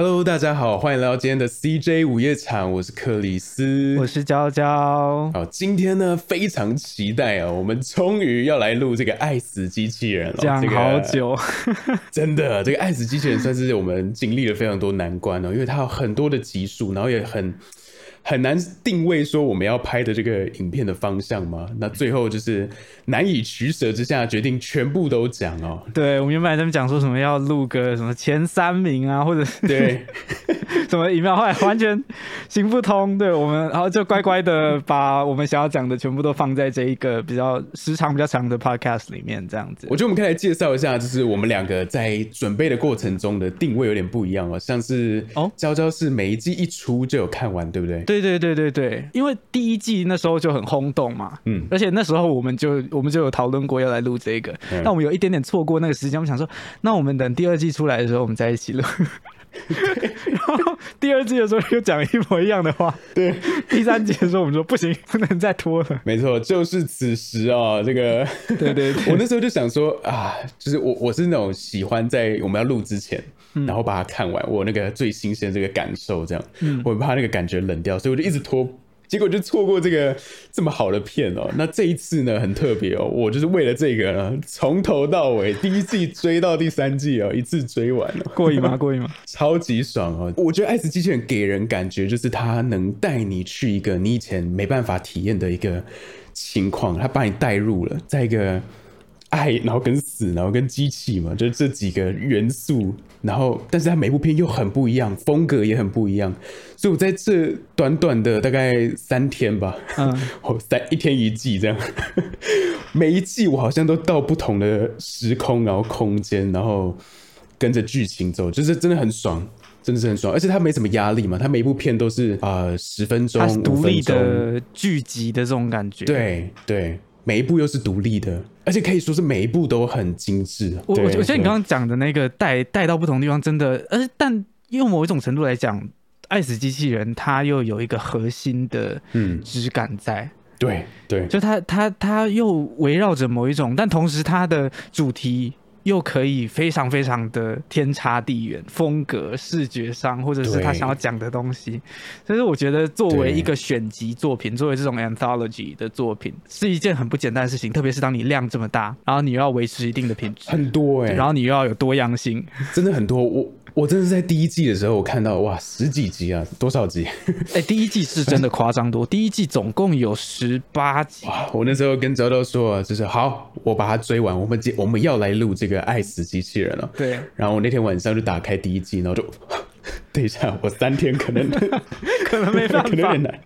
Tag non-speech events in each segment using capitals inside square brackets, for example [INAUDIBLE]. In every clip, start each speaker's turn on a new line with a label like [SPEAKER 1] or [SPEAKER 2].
[SPEAKER 1] Hello，大家好，欢迎来到今天的 CJ 午夜场，我是克里斯，
[SPEAKER 2] 我是娇娇。
[SPEAKER 1] 好，今天呢非常期待啊，我们终于要来录这个爱死机器人了，
[SPEAKER 2] 讲好久，[LAUGHS] [LAUGHS]
[SPEAKER 1] 真的，这个爱死机器人算是我们经历了非常多难关哦，因为它有很多的集数，然后也很。很难定位说我们要拍的这个影片的方向吗？那最后就是难以取舍之下，决定全部都讲哦。
[SPEAKER 2] 对，我们原本他们讲说什么要录个什么前三名啊，或者
[SPEAKER 1] 对 [LAUGHS]
[SPEAKER 2] 什么影片，后来完全行不通。对我们，然后就乖乖的把我们想要讲的全部都放在这一个比较时长比较长的 podcast 里面，这样子。
[SPEAKER 1] 我觉得我们可以来介绍一下，就是我们两个在准备的过程中的定位有点不一样哦，像是哦，娇娇是每一季一出就有看完，对不对？
[SPEAKER 2] 对。对对对对对因为第一季那时候就很轰动嘛，嗯，而且那时候我们就我们就有讨论过要来录这个，但我们有一点点错过那个时间，我们想说，那我们等第二季出来的时候，我们再一起录。然后第二季的时候又讲一模一样的话，
[SPEAKER 1] 对，
[SPEAKER 2] 第三季的时候我们说不行，不能再拖了。
[SPEAKER 1] 没错，就是此时啊，这个，
[SPEAKER 2] 对对，[LAUGHS]
[SPEAKER 1] 我那时候就想说啊，就是我我是那种喜欢在我们要录之前。然后把它看完，我那个最新鲜这个感受，这样，我怕那个感觉冷掉，所以我就一直拖，结果就错过这个这么好的片哦。那这一次呢，很特别哦，我就是为了这个呢，从头到尾第一季追到第三季哦，一次追完了，
[SPEAKER 2] 过瘾吗？过瘾吗？[LAUGHS]
[SPEAKER 1] 超级爽哦！我觉得《爱死机器人》给人感觉就是它能带你去一个你以前没办法体验的一个情况，它把你带入了，在一个。爱，然后跟死，然后跟机器嘛，就是这几个元素。然后，但是它每部片又很不一样，风格也很不一样。所以我在这短短的大概三天吧，嗯，我 [LAUGHS] 三一天一季这样，[LAUGHS] 每一季我好像都到不同的时空，然后空间，然后跟着剧情走，就是真的很爽，真的是很爽。而且它没什么压力嘛，它每一部片都是啊十分钟，
[SPEAKER 2] 独立的剧集的这种感觉。
[SPEAKER 1] 对对。每一部又是独立的，而且可以说是每一部都很精致。
[SPEAKER 2] 我我觉得你刚刚讲的那个带带到不同地方，真的，而但用某一种程度来讲，《爱死机器人》它又有一个核心的嗯质感在。
[SPEAKER 1] 对对，
[SPEAKER 2] 就它它它又围绕着某一种，但同时它的主题。又可以非常非常的天差地远，风格、视觉上，或者是他想要讲的东西，所以我觉得作为一个选集作品，作为这种 anthology 的作品，是一件很不简单的事情。特别是当你量这么大，然后你又要维持一定的品质，
[SPEAKER 1] 很多哎，
[SPEAKER 2] 然后你又要有多样性，
[SPEAKER 1] 真的很多。我。我真的是在第一季的时候，我看到哇，十几集啊，多少集？[LAUGHS]
[SPEAKER 2] 哎，第一季是真的夸张多，第一季总共有十八集。
[SPEAKER 1] 哇！我那时候跟周周说，就是好，我把它追完，我们接我们要来录这个《爱死机器人》了。
[SPEAKER 2] 对。
[SPEAKER 1] 然后我那天晚上就打开第一季，然后就，[LAUGHS] 等一下，我三天可能 [LAUGHS]
[SPEAKER 2] 可能没办法，
[SPEAKER 1] 可能有点难。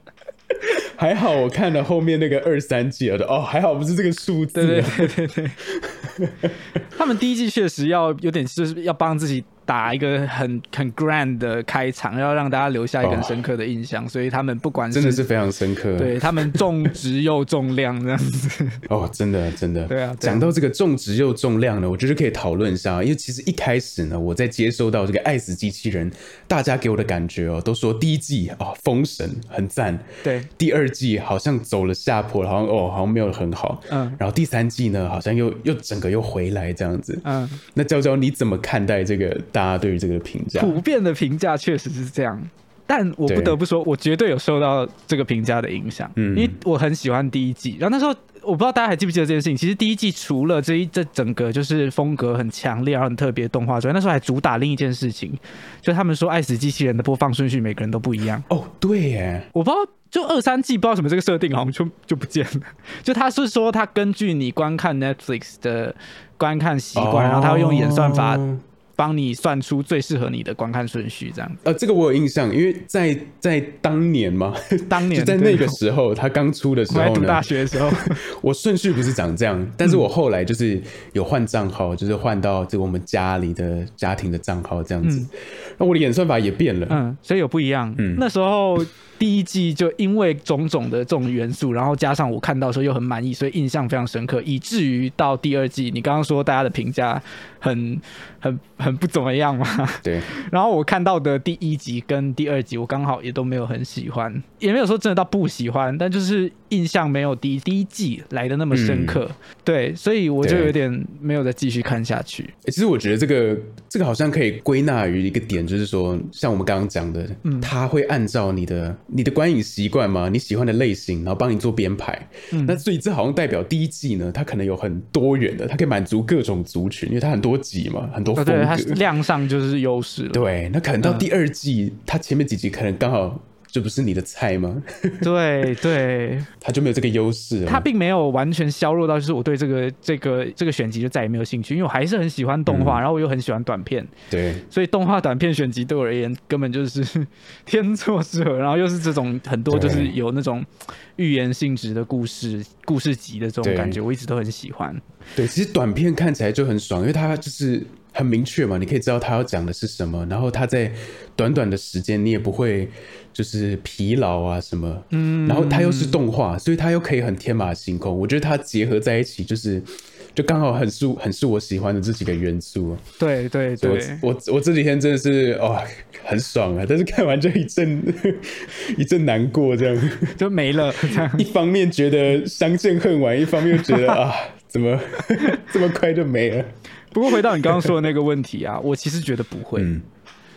[SPEAKER 1] 还好我看了后面那个二三季了的哦，还好不是这个数字。
[SPEAKER 2] 对对对对对。他们第一季确实要有点，就是要帮自己。打一个很很 grand 的开场，要让大家留下一个很深刻的印象，所以他们不管
[SPEAKER 1] 真的是非常深刻，
[SPEAKER 2] 对他们重质又重量这样子。
[SPEAKER 1] 哦，真的真的，
[SPEAKER 2] 对啊。
[SPEAKER 1] 讲到这个重质又重量呢，我觉得可以讨论一下，因为其实一开始呢，我在接收到这个爱死机器人，大家给我的感觉哦，都说第一季哦封神很赞，
[SPEAKER 2] 对，
[SPEAKER 1] 第二季好像走了下坡，好像哦好像没有很好，嗯，然后第三季呢，好像又又整个又回来这样子，嗯，那娇娇你怎么看待这个？大家对于这个评价，
[SPEAKER 2] 普遍的评价确实是这样，但我不得不说，我绝对有受到这个评价的影响，嗯，因为我很喜欢第一季。然后那时候我不知道大家还记不记得这件事情，其实第一季除了这一这整个就是风格很强烈、然后很特别的动画之外，那时候还主打另一件事情，就他们说《爱死机器人》的播放顺序每个人都不一样。
[SPEAKER 1] 哦，对耶，
[SPEAKER 2] 我不知道，就二三季不知道什么这个设定好像就就不见了。[LAUGHS] 就他是说他根据你观看 Netflix 的观看习惯，然后他会用演算法。帮你算出最适合你的观看顺序，这样。
[SPEAKER 1] 呃，这个我有印象，因为在在当年嘛，[LAUGHS]
[SPEAKER 2] 当年就
[SPEAKER 1] 在那个时候，他刚出的时候，
[SPEAKER 2] 读大学的时候，[LAUGHS]
[SPEAKER 1] 我顺序不是长这样，但是我后来就是有换账号，就是换到这我们家里的家庭的账号这样子，那我的演算法也变了，
[SPEAKER 2] 嗯，所以有不一样。嗯，那时候。第一季就因为种种的这种元素，然后加上我看到的时候又很满意，所以印象非常深刻，以至于到第二季，你刚刚说大家的评价很很很不怎么样嘛？
[SPEAKER 1] 对。[LAUGHS]
[SPEAKER 2] 然后我看到的第一集跟第二集，我刚好也都没有很喜欢，也没有说真的到不喜欢，但就是印象没有第第一季来的那么深刻。对，所以我就有点没有再继续看下去。
[SPEAKER 1] 其实我觉得这个这个好像可以归纳于一个点，就是说，像我们刚刚讲的，嗯，他会按照你的你的观影习惯嘛，你喜欢的类型，然后帮你做编排。嗯那所以这好像代表第一季呢，它可能有很多元的，它可以满足各种族群，因为它很多集嘛，很多风格，
[SPEAKER 2] 它量上就是优势了。
[SPEAKER 1] 对，那可能到第二季，它前面几集可能刚好。这不是你的菜吗？[LAUGHS]
[SPEAKER 2] 对对，
[SPEAKER 1] 他就没有这个优势。
[SPEAKER 2] 他并没有完全削弱到，就是我对这个这个这个选集就再也没有兴趣，因为我还是很喜欢动画，然后我又很喜欢短片。
[SPEAKER 1] 对，
[SPEAKER 2] 所以动画短片选集对我而言根本就是 [LAUGHS] 天作之合，然后又是这种很多就是有那种寓言性质的故事故事集的这种感觉，我一直都很喜欢。
[SPEAKER 1] 对，其实短片看起来就很爽，因为它就是。很明确嘛，你可以知道他要讲的是什么，然后他在短短的时间，你也不会就是疲劳啊什么，嗯，然后它又是动画，所以它又可以很天马行空。我觉得它结合在一起，就是就刚好很是很是我喜欢的这几个元素。
[SPEAKER 2] 对对对，
[SPEAKER 1] 我我这几天真的是哦很爽啊，但是看完就一阵 [LAUGHS] 一阵难过，这样
[SPEAKER 2] 就没了。
[SPEAKER 1] 一方面觉得相见恨晚，一方面又觉得 [LAUGHS] 啊怎么 [LAUGHS] 这么快就没了。
[SPEAKER 2] 不过回到你刚刚说的那个问题啊，我其实觉得不会，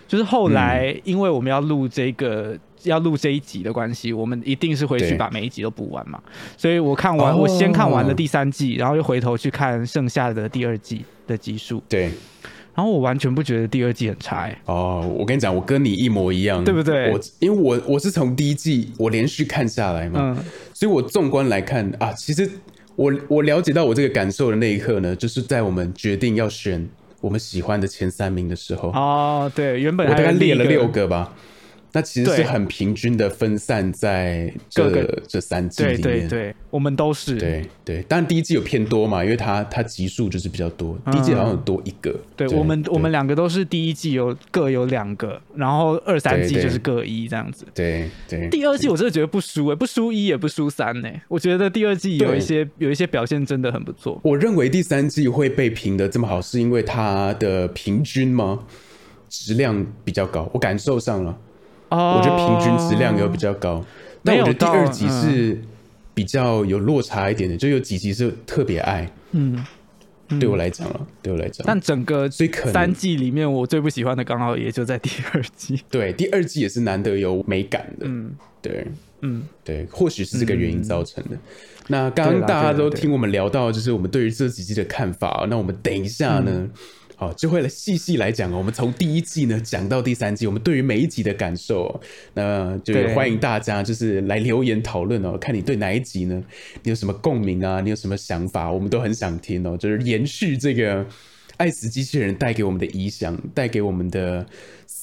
[SPEAKER 2] 就是后来因为我们要录这个要录这一集的关系，我们一定是回去把每一集都补完嘛。所以我看完，我先看完了第三季，然后又回头去看剩下的第二季的集数。
[SPEAKER 1] 对，
[SPEAKER 2] 然后我完全不觉得第二季很差。
[SPEAKER 1] 哦，我跟你讲，我跟你一模一样，
[SPEAKER 2] 对不对？
[SPEAKER 1] 我因为我我是从第一季我连续看下来嘛，所以我纵观来看啊，其实。我我了解到我这个感受的那一刻呢，就是在我们决定要选我们喜欢的前三名的时候。
[SPEAKER 2] 哦，对，原本
[SPEAKER 1] 我大概列了六个吧。那其实是很平均的分散在这这三季里面。
[SPEAKER 2] 对对对，我们都是。
[SPEAKER 1] 对对，当然第一季有偏多嘛，因为它它集数就是比较多，第一季好像有多一个。
[SPEAKER 2] 对我们我们两个都是第一季有各有两个，然后二三季就是各一这样子。
[SPEAKER 1] 对对。
[SPEAKER 2] 第二季我真的觉得不输哎，不输一也不输三呢。我觉得第二季有一些有一些表现真的很不错。
[SPEAKER 1] 我认为第三季会被评的这么好，是因为它的平均吗？质量比较高，我感受上了。我觉得平均质量有比较高，但我觉得第二集是比较有落差一点的，就有几集是特别爱。嗯，对我来讲了，对我来讲，
[SPEAKER 2] 但整个最三季里面我最不喜欢的刚好也就在第二季。
[SPEAKER 1] 对，第二季也是难得有美感的。嗯，对，嗯，对，或许是这个原因造成的。那刚刚大家都听我们聊到，就是我们对于这几季的看法。那我们等一下呢？好，就会来细细来讲哦。我们从第一季呢讲到第三季，我们对于每一集的感受，那就欢迎大家就是来留言讨论哦。看你对哪一集呢？你有什么共鸣啊？你有什么想法？我们都很想听哦。就是延续这个《爱死机器人》带给我们的影响，带给我们的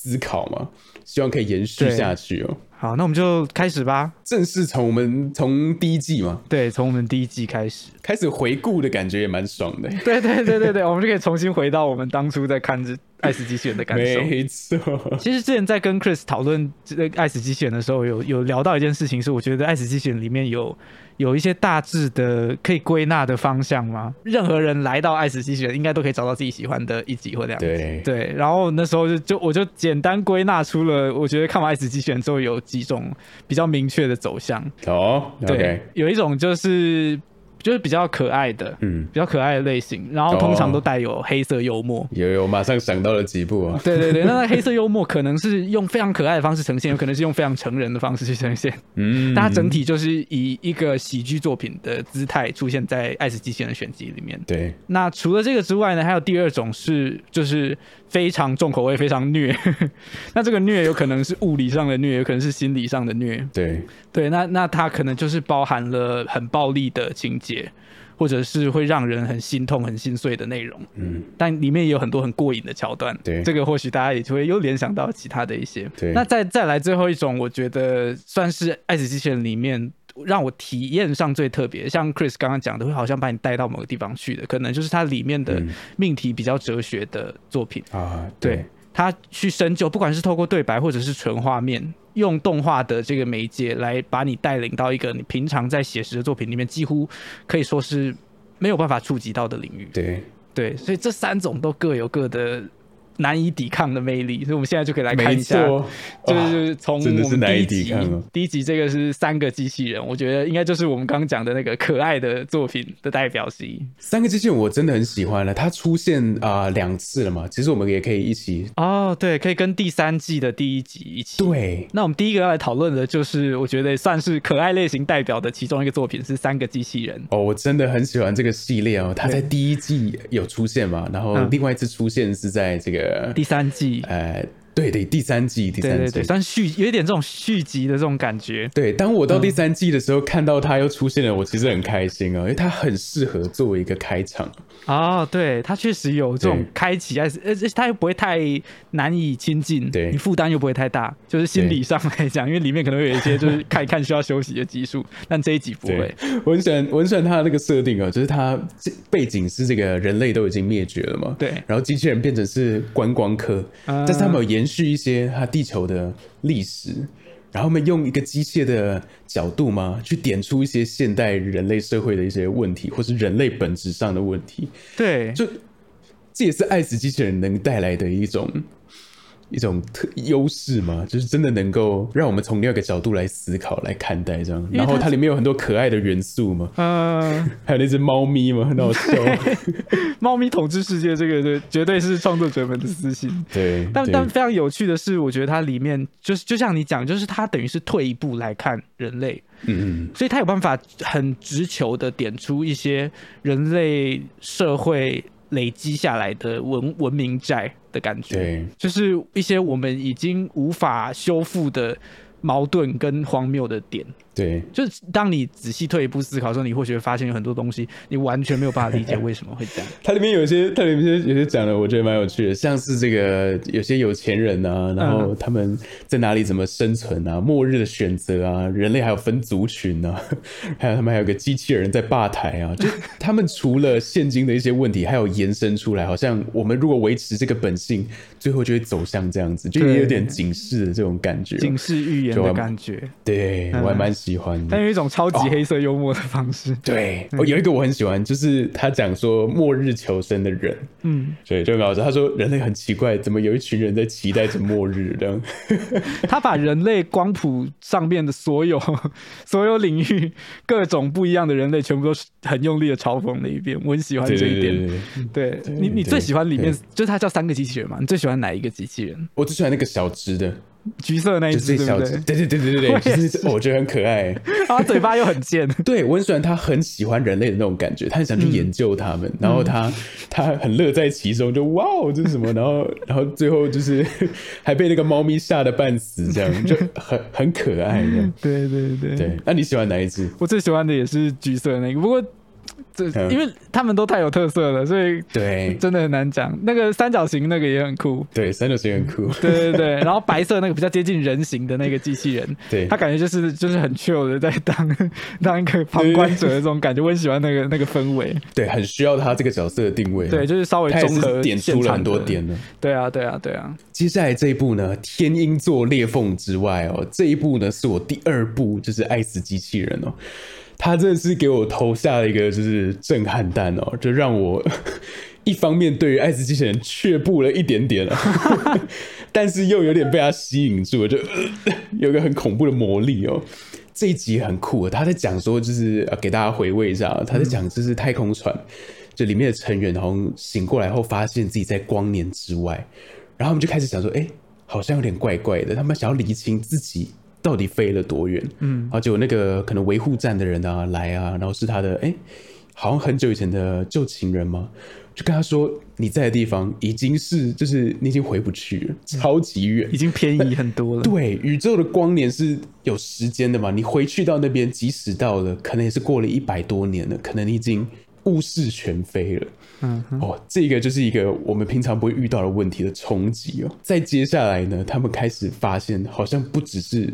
[SPEAKER 1] 思考嘛。希望可以延续下去哦。
[SPEAKER 2] 好，那我们就开始吧。
[SPEAKER 1] 正式从我们从第一季嘛，
[SPEAKER 2] 对，从我们第一季开始，
[SPEAKER 1] 开始回顾的感觉也蛮爽的。
[SPEAKER 2] 对对对对对，[LAUGHS] 我们就可以重新回到我们当初在看这。爱死机器人的感受，
[SPEAKER 1] 没错。
[SPEAKER 2] 其实之前在跟 Chris 讨论这个爱死机器人的时候，有有聊到一件事情，是我觉得爱死机器人里面有有一些大致的可以归纳的方向吗？任何人来到爱死机器人，应该都可以找到自己喜欢的一集或两集。对，然后那时候就就我就简单归纳出了，我觉得看完爱死机器人之后有几种比较明确的走向。
[SPEAKER 1] 哦，
[SPEAKER 2] 对，有一种就是。就是比较可爱的，嗯，比较可爱的类型，然后通常都带有黑色幽默。
[SPEAKER 1] 有有，马上想到了几部啊。
[SPEAKER 2] 对对对，那 [LAUGHS] 黑色幽默可能是用非常可爱的方式呈现，有可能是用非常成人的方式去呈现。嗯，但它整体就是以一个喜剧作品的姿态出现在《爱死机器人》选集里面。
[SPEAKER 1] 对。
[SPEAKER 2] 那除了这个之外呢，还有第二种是，就是非常重口味、非常虐。[LAUGHS] 那这个虐有可能是物理上的虐，有可能是心理上的虐。
[SPEAKER 1] 对
[SPEAKER 2] 对，那那它可能就是包含了很暴力的情节。或者是会让人很心痛、很心碎的内容，嗯，但里面也有很多很过瘾的桥段，
[SPEAKER 1] 对，
[SPEAKER 2] 这个或许大家也就会又联想到其他的一些，
[SPEAKER 1] 对。
[SPEAKER 2] 那再再来最后一种，我觉得算是《爱死机器人》里面让我体验上最特别，像 Chris 刚刚讲的，会好像把你带到某个地方去的，可能就是它里面的命题比较哲学的作品
[SPEAKER 1] 啊，
[SPEAKER 2] 对。他去深究，不管是透过对白或者是纯画面，用动画的这个媒介来把你带领到一个你平常在写实的作品里面几乎可以说是没有办法触及到的领域。
[SPEAKER 1] 对
[SPEAKER 2] 对，所以这三种都各有各的难以抵抗的魅力，所以我们现在就可以来看一下，就是从我们第一集，第一集这个是三个机器人，我觉得应该就是我们刚刚讲的那个可爱的作品的代表之一。
[SPEAKER 1] 三个机器人我真的很喜欢了，它出现啊两次了嘛，其实我们也可以一起
[SPEAKER 2] 哦，对，可以跟第三季的第一集一起。
[SPEAKER 1] 对，
[SPEAKER 2] 那我们第一个要来讨论的就是我觉得算是可爱类型代表的其中一个作品是三个机器人。
[SPEAKER 1] 哦，我真的很喜欢这个系列哦，它在第一季有出现嘛，然后另外一次出现是在这个。
[SPEAKER 2] 第三季，
[SPEAKER 1] 呃，对对，第三季，第三季，
[SPEAKER 2] 但续有一点这种续集的这种感觉。
[SPEAKER 1] 对，当我到第三季的时候，看到他又出现了，我其实很开心啊，因为他很适合作为一个开场。
[SPEAKER 2] 哦，对，它确实有这种开启，而而且它又不会太难以亲近，
[SPEAKER 1] 对。
[SPEAKER 2] 你负担又不会太大，就是心理上来讲，因为里面可能会有一些就是看一 [LAUGHS] 看需要休息的技术，但这一集不会。
[SPEAKER 1] 我很喜欢，我很喜欢它的那个设定啊，就是它背景是这个人类都已经灭绝了嘛，
[SPEAKER 2] 对，
[SPEAKER 1] 然后机器人变成是观光客，但是他们有延续一些它地球的历史。然后我们用一个机械的角度嘛，去点出一些现代人类社会的一些问题，或是人类本质上的问题。
[SPEAKER 2] 对，
[SPEAKER 1] 就这也是爱死机器人能带来的一种。一种特优势嘛，就是真的能够让我们从另外一个角度来思考、来看待这样。然后它里面有很多可爱的元素嘛，嗯，[LAUGHS] 还有那只猫咪嘛，很好笑。[LAUGHS]
[SPEAKER 2] 猫咪统治世界，这个绝对是创作者们的私心。
[SPEAKER 1] 对，
[SPEAKER 2] 但但非常有趣的是，我觉得它里面就是就像你讲，就是它等于是退一步来看人类，嗯嗯，所以它有办法很直球的点出一些人类社会。累积下来的文文明债的感觉，
[SPEAKER 1] 对，
[SPEAKER 2] 就是一些我们已经无法修复的矛盾跟荒谬的点。
[SPEAKER 1] 对，
[SPEAKER 2] 就是当你仔细退一步思考的时候，你或许会发现有很多东西你完全没有办法理解为什么会这样。[LAUGHS]
[SPEAKER 1] 它里面有些，它里面有些讲的，我觉得蛮有趣的，像是这个有些有钱人啊，然后他们在哪里怎么生存啊，末日的选择啊，人类还有分族群啊，[LAUGHS] 还有他们还有个机器人在吧台啊，就他们除了现今的一些问题，还有延伸出来，好像我们如果维持这个本性，最后就会走向这样子，就也有点警示的这种感觉，
[SPEAKER 2] 警示预言的感觉。
[SPEAKER 1] 对我还蛮。喜欢，
[SPEAKER 2] 但有一种超级黑色幽默的方式。
[SPEAKER 1] 对，我有一个我很喜欢，就是他讲说末日求生的人，嗯，对，就很好笑。他说人类很奇怪，怎么有一群人在期待着末日这样？[LAUGHS]
[SPEAKER 2] 他把人类光谱上面的所有 [LAUGHS] 所有领域各种不一样的人类，全部都是很用力的嘲讽了一遍。我很喜欢这一点。对你，你最喜欢里面就是他叫三个机器人嘛？你最喜欢哪一个机器人？
[SPEAKER 1] 我最喜欢那个小只的。
[SPEAKER 2] 橘色那一只，对
[SPEAKER 1] 对对对对对我觉得很可爱，[LAUGHS]
[SPEAKER 2] 他嘴巴又很贱。[LAUGHS]
[SPEAKER 1] 对，我很喜欢他，很喜欢人类的那种感觉，他很想去研究他们，然后他他很乐在其中，就哇哦，这是什么？[LAUGHS] 然后然后最后就是还被那个猫咪吓得半死，这样就很很可爱。
[SPEAKER 2] 对对对
[SPEAKER 1] 对，那你喜欢哪一只？
[SPEAKER 2] 我最喜欢的也是橘色那个，不过。这因为他们都太有特色了，所以
[SPEAKER 1] 对
[SPEAKER 2] 真的很难讲。那个三角形那个也很酷，
[SPEAKER 1] 对三角形很酷，[LAUGHS]
[SPEAKER 2] 对对对。然后白色那个比较接近人形的那个机器人，
[SPEAKER 1] 对，
[SPEAKER 2] 他感觉就是就是很 chill 的在当 [LAUGHS] 当一个旁观者的这种感觉，我很喜欢那个那个氛围。
[SPEAKER 1] 对，很需要他这个角色的定位。
[SPEAKER 2] 对，就是稍微综合
[SPEAKER 1] 点出了很多点呢。
[SPEAKER 2] 对啊，对啊，对啊。
[SPEAKER 1] 接下来这一部呢，天鹰座裂缝之外哦，这一部呢是我第二部，就是爱死机器人哦。他真的是给我投下了一个就是震撼弹哦，就让我 [LAUGHS] 一方面对于爱斯机器人却步了一点点了，[LAUGHS] 但是又有点被他吸引住，就 [LAUGHS] 有个很恐怖的魔力哦。这一集很酷，他在讲说就是给大家回味一下，他在讲就是太空船，就里面的成员好像醒过来后发现自己在光年之外，然后他们就开始想说，哎，好像有点怪怪的，他们想要理清自己。到底飞了多远？嗯，然后就有那个可能维护站的人啊来啊，然后是他的哎，好像很久以前的旧情人吗？就跟他说你在的地方已经是就是你已经回不去了，超级远，[LAUGHS]
[SPEAKER 2] 已经偏移很多了。
[SPEAKER 1] 对，宇宙的光年是有时间的嘛？你回去到那边，即使到了，可能也是过了一百多年了，可能你已经物是全非了。嗯，哦，这个就是一个我们平常不会遇到的问题的冲击哦。再接下来呢，他们开始发现好像不只是。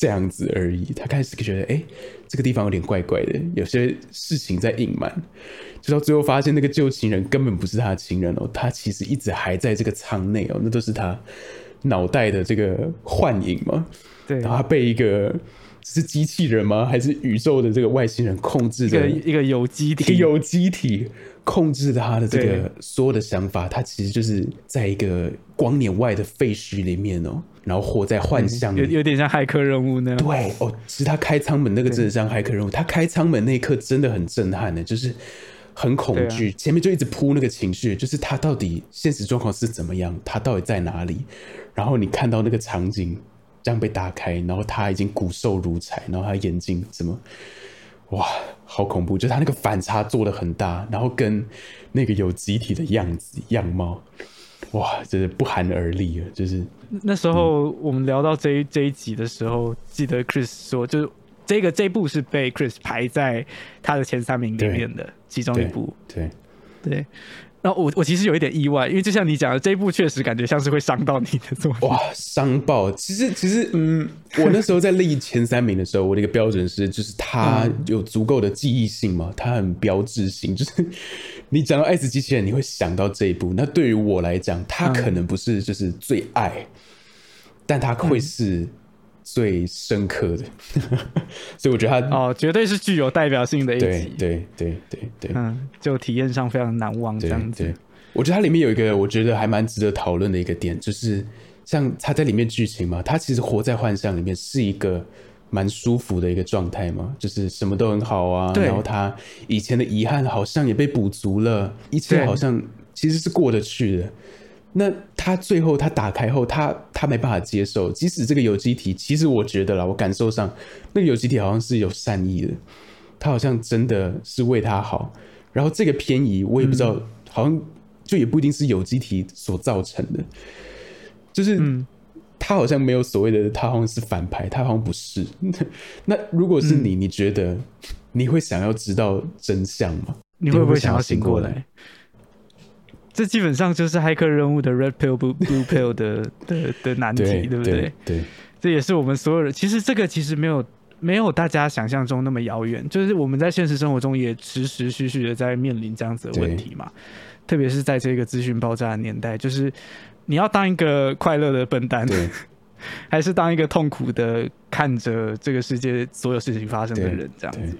[SPEAKER 1] 这样子而已，他开始觉得，哎，这个地方有点怪怪的，有些事情在隐瞒。直到最后发现，那个旧情人根本不是他的情人哦，他其实一直还在这个舱内哦，那都是他脑袋的这个幻影嘛。
[SPEAKER 2] 对，
[SPEAKER 1] 然后他被一个是机器人吗？还是宇宙的这个外星人控制
[SPEAKER 2] 的一个有机体？
[SPEAKER 1] 一个有机体控制他的这个所有的想法，他其实就是在一个光年外的废墟里面哦，然后活在幻象里，
[SPEAKER 2] 有有点像骇客任务那样。
[SPEAKER 1] 对哦，其实他开舱门那个真的像骇客任务，他开舱门那一刻真的很震撼的，就是很恐惧。前面就一直铺那个情绪，就是他到底现实状况是怎么样，他到底在哪里？然后你看到那个场景。这样被打开，然后他已经骨瘦如柴，然后他眼睛怎么，哇，好恐怖！就是他那个反差做的很大，然后跟那个有集体的样子样貌，哇，真的不寒而栗啊。就是
[SPEAKER 2] 那时候我们聊到这一这一集的时候，记得 Chris 说，就是这个这部是被 Chris 排在他的前三名里面的其中一部，
[SPEAKER 1] 对
[SPEAKER 2] 对。然后我我其实有一点意外，因为就像你讲的，这一部确实感觉像是会伤到你的作品。
[SPEAKER 1] 哇，伤爆！其实其实，嗯，我那时候在立前三名的时候，我的一个标准是，就是它有足够的记忆性嘛，它很标志性。就是 [LAUGHS] 你讲到爱死机器人，你会想到这一部。那对于我来讲，它可能不是就是最爱，但它会是。最深刻的，[LAUGHS] 所以我觉得它
[SPEAKER 2] 哦，绝对是具有代表性的一集。
[SPEAKER 1] 对对对对对，
[SPEAKER 2] 嗯，就体验上非常难忘这样子。
[SPEAKER 1] 我觉得它里面有一个我觉得还蛮值得讨论的一个点，就是像它在里面剧情嘛，它其实活在幻象里面是一个蛮舒服的一个状态嘛，就是什么都很好啊。然后他以前的遗憾好像也被补足了，一切好像其实是过得去的。那他最后他打开后，他他没办法接受，即使这个有机体，其实我觉得啦，我感受上那个有机体好像是有善意的，他好像真的是为他好。然后这个偏移，我也不知道，好像就也不一定是有机体所造成的，就是他好像没有所谓的，他好像是反派，他好像不是。[LAUGHS] 那如果是你，你觉得你会想要知道真相吗？
[SPEAKER 2] 你会不会想要醒过来？这基本上就是骇客任务的 red pill blue pill 的 [LAUGHS] 的的难题，对不对？
[SPEAKER 1] 对，
[SPEAKER 2] 这也是我们所有人。其实这个其实没有没有大家想象中那么遥远，就是我们在现实生活中也时时续续的在面临这样子的问题嘛。特别是在这个资讯爆炸的年代，就是你要当一个快乐的笨蛋，[LAUGHS] 还是当一个痛苦的看着这个世界所有事情发生的人，这样子。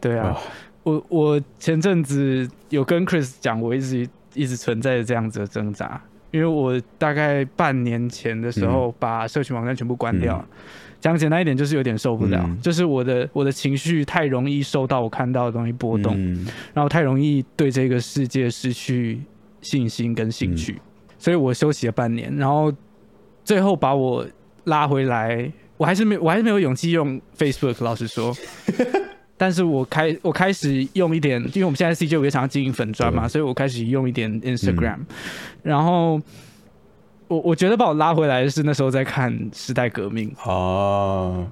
[SPEAKER 2] 对啊，我我前阵子有跟 Chris 讲，我一直。一直存在着这样子的挣扎，因为我大概半年前的时候把社群网站全部关掉，讲简单一点就是有点受不了，就是我的我的情绪太容易受到我看到的东西波动，然后太容易对这个世界失去信心跟兴趣，所以我休息了半年，然后最后把我拉回来，我还是没我还是没有勇气用 Facebook，老实说。[LAUGHS] 但是我开我开始用一点，因为我们现在 CJ 我也想要经营粉砖嘛，所以我开始用一点 Instagram。然后我我觉得把我拉回来的是那时候在看《时代革命》哦，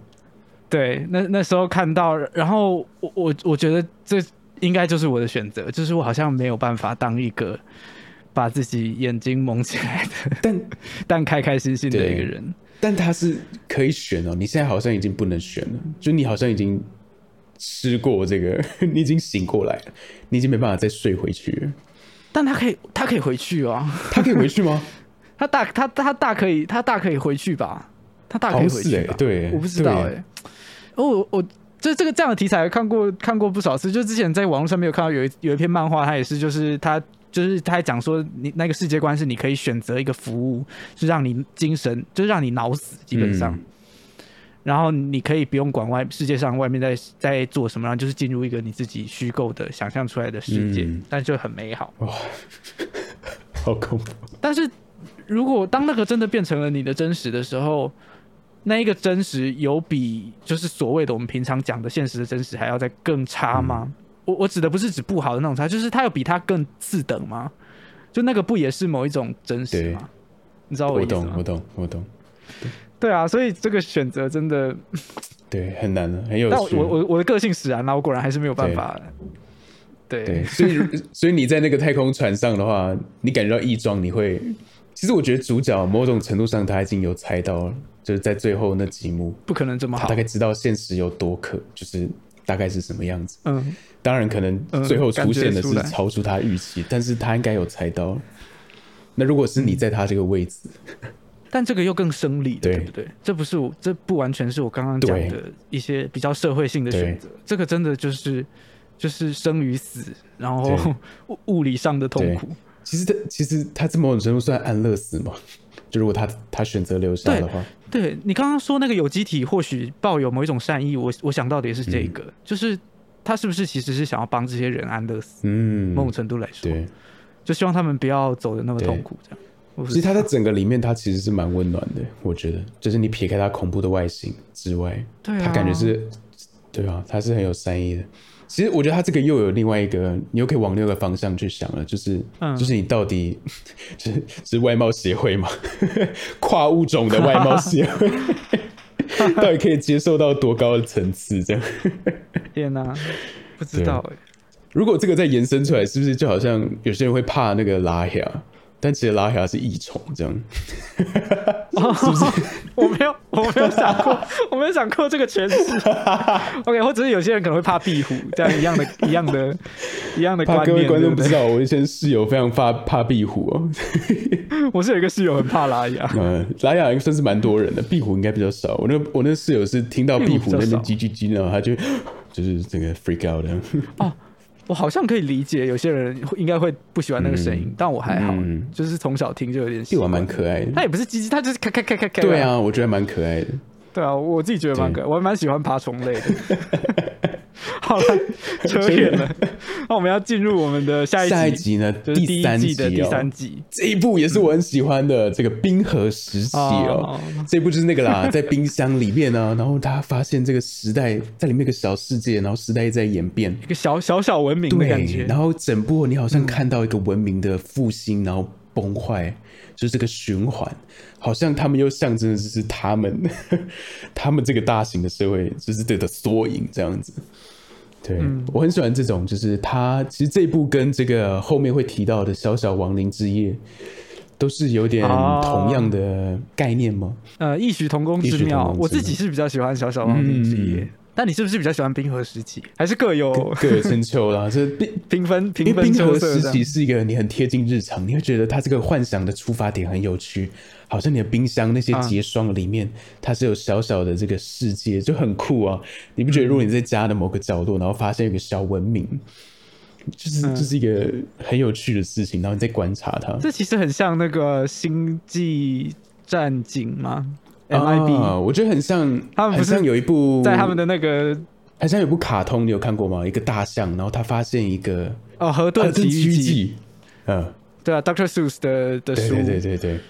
[SPEAKER 2] 对，那那时候看到，然后我我我觉得这应该就是我的选择，就是我好像没有办法当一个把自己眼睛蒙起来的，但 [LAUGHS] 但开开心心的一个人。
[SPEAKER 1] 但他是可以选哦，你现在好像已经不能选了，就你好像已经。吃过这个，[LAUGHS] 你已经醒过来了，你已经没办法再睡回去了。
[SPEAKER 2] 但他可以，他可以回去啊！
[SPEAKER 1] 他可以回去吗？[LAUGHS]
[SPEAKER 2] 他大，他他大可以，他大可以回去吧？他大可以回去吧？
[SPEAKER 1] 对，
[SPEAKER 2] 我不知道哎。哦，我就这个这样的题材看过看过不少次，就之前在网络上面有看到有一有一篇漫画，他也是就是他就是他还讲说，你那个世界观是你可以选择一个服务，是让你精神，就是让你脑死，基本上。然后你可以不用管外世界上外面在在做什么，然后就是进入一个你自己虚构的、想象出来的世界，但就很美好。哇，[LAUGHS]
[SPEAKER 1] 好恐怖！
[SPEAKER 2] 但是如果当那个真的变成了你的真实的时候，那一个真实有比就是所谓的我们平常讲的现实的真实还要再更差吗？我我指的不是指不好的那种差，就是它有比它更次等吗？就那个不也是某一种真实吗？你知道我意思
[SPEAKER 1] 吗？我懂，我懂，我懂。
[SPEAKER 2] 对啊，所以这个选择真的 [LAUGHS]
[SPEAKER 1] 对很难的，很有
[SPEAKER 2] 趣。我我我的个性使然，那我果然还是没有办法。
[SPEAKER 1] 对，所以 [LAUGHS] 所以你在那个太空船上的话，你感觉到异状，你会其实我觉得主角某种程度上他已经有猜到了，就是在最后那几幕
[SPEAKER 2] 不可能这么好，
[SPEAKER 1] 大概知道现实有多可，就是大概是什么样子。嗯，当然可能最后出现的是超出他预期，但是他应该有猜到。那如果是你在他这个位置？
[SPEAKER 2] 但这个又更生理的，
[SPEAKER 1] 对
[SPEAKER 2] 对不对？这不是我，这不完全是我刚刚讲的一些比较社会性的选择，这个真的就是就是生与死，然后物 [LAUGHS] 物理上的痛苦。
[SPEAKER 1] 其实他其实他这某种程度算安乐死嘛，[LAUGHS] 就如果他他选择留下的话，
[SPEAKER 2] 对你刚刚说那个有机体或许抱有某一种善意，我我想到的也是这个，就是他是不是其实是想要帮这些人安乐死？
[SPEAKER 1] 嗯，
[SPEAKER 2] 某种程度来说，就希望他们不要走的那么痛苦，这样。
[SPEAKER 1] 其实它在整个里面，它其实是蛮温暖的，我觉得，就是你撇开它恐怖的外形之外，
[SPEAKER 2] 对啊。
[SPEAKER 1] 他感觉是，对啊，它是很有善意的。其实我觉得它这个又有另外一个，你又可以往另外一个方向去想了，就是，
[SPEAKER 2] 嗯。
[SPEAKER 1] 就是你到底 [LAUGHS] 是是外貌协会嘛，[LAUGHS] 跨物种的外貌协会，[LAUGHS] 到底可以接受到多高的层次？这样，
[SPEAKER 2] 天哪、不知道哎、
[SPEAKER 1] 如果这个再延伸出来，是不是就好像有些人会怕那个拉雅，但其实拉雅是异虫这样？[LAUGHS]
[SPEAKER 2] 是不是我没有，我没有想过，我没有想过这个诠释。[LAUGHS] OK，或者是有些人可能会怕壁虎，这样一样的、一样的、一样的观念。
[SPEAKER 1] 各位观众
[SPEAKER 2] 不
[SPEAKER 1] 知道，我以前室友非常怕怕壁虎哦。[LAUGHS]
[SPEAKER 2] 我是有一个室友很怕拉雅，
[SPEAKER 1] 嗯，拉雅算是蛮多人的，壁虎应该比较少。我那我那室友是听到壁虎那边叽叽叽，然后他就 [GASPS] 就是这个 freak out 的。
[SPEAKER 2] 我好像可以理解有些人会应该会不喜欢那个声音，但我还好，
[SPEAKER 1] 嗯
[SPEAKER 2] 就是从小听就有点喜欢。
[SPEAKER 1] 蛮可爱的。
[SPEAKER 2] 它也不是叽叽，它就是咔咔咔咔咔。
[SPEAKER 1] 对，啊，我觉得蛮可爱的。
[SPEAKER 2] 对啊，我自己觉得蛮可爱，我还蛮喜欢爬虫类的。[LAUGHS] [LAUGHS] 好了，[LAUGHS] 扯远了，那我们要进入我们的下一集，
[SPEAKER 1] 下一集呢，
[SPEAKER 2] 就是第
[SPEAKER 1] 三
[SPEAKER 2] 季的第三集。
[SPEAKER 1] 这一部也是我很喜欢的，这个冰河时期哦。
[SPEAKER 2] 哦
[SPEAKER 1] 这一部就是那个啦，[LAUGHS] 在冰箱里面呢，然后他发现这个时代在里面一个小世界，然后时代在演变。
[SPEAKER 2] 一个小小小文明的感觉，
[SPEAKER 1] 然后整部你好像看到一个文明的复兴，然后崩坏，就是这个循环，好像他们又象征的就是他们，他们这个大型的社会就是这个缩影这样子。对、我很喜欢这种，就是他其实这一部跟这个后面会提到的《小小亡灵之夜》都是有点
[SPEAKER 2] 哦
[SPEAKER 1] 同样的概念吗？
[SPEAKER 2] 呃，异曲同工之妙。我自己是比较喜欢小小亡灵之夜，
[SPEAKER 1] 嗯
[SPEAKER 2] 但你是不是比较喜欢冰河时期？还是各有
[SPEAKER 1] 各有千秋啦，[LAUGHS] 这冰
[SPEAKER 2] 平分
[SPEAKER 1] 冰河？时期是一个你很贴近日常，你会觉得它这个幻想的出发点很有趣，好像你的冰箱那些
[SPEAKER 2] 啊
[SPEAKER 1] 结霜里面，它是有小小的这个世界，就很酷啊！你不觉得如果你在家的某个角落，然后发现有个小文明，就是
[SPEAKER 2] 嗯
[SPEAKER 1] 这、是一个很有趣的事情，然后你在观察它。
[SPEAKER 2] 这其实很像那个星际战警吗？MIB、
[SPEAKER 1] 啊，我觉得很像，
[SPEAKER 2] 他们不是
[SPEAKER 1] 像有一部
[SPEAKER 2] 在他们的那个
[SPEAKER 1] 好像有部卡通，你有看过吗？一个大象，然后他发现一个
[SPEAKER 2] 哦河顿奇
[SPEAKER 1] 奇
[SPEAKER 2] 遇记，
[SPEAKER 1] 嗯，
[SPEAKER 2] 对啊，Doctor Seuss 的的书，
[SPEAKER 1] 对对对对对，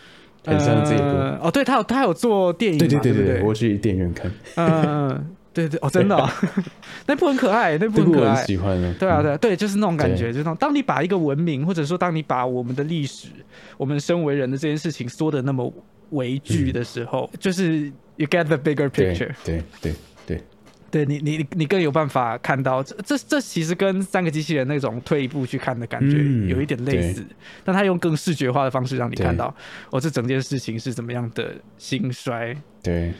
[SPEAKER 1] 很像这一部。
[SPEAKER 2] 呃哦，对他有他有做电影嘛，
[SPEAKER 1] 对对对对，
[SPEAKER 2] 对
[SPEAKER 1] 我去电影院看，
[SPEAKER 2] 嗯嗯嗯，对对哦，真的哦，[LAUGHS] 那部很可爱，那部
[SPEAKER 1] 我很
[SPEAKER 2] 很可爱。
[SPEAKER 1] 喜欢啊。
[SPEAKER 2] 对啊，
[SPEAKER 1] 嗯，
[SPEAKER 2] 对啊对，就是那种感觉，就是那种当你把一个文明，或者说当你把我们的历史、我们身为人的这件事情缩的那么微距的时候，就是 you get the bigger picture，
[SPEAKER 1] 对对对，
[SPEAKER 2] 对你你你你更有办法看到这这这其实跟三个机器人那种退一步去看的感觉
[SPEAKER 1] 嗯
[SPEAKER 2] 有一点类似，但他用更视觉化的方式让你看到，哦，这整件事情是怎么样的兴衰，
[SPEAKER 1] 对，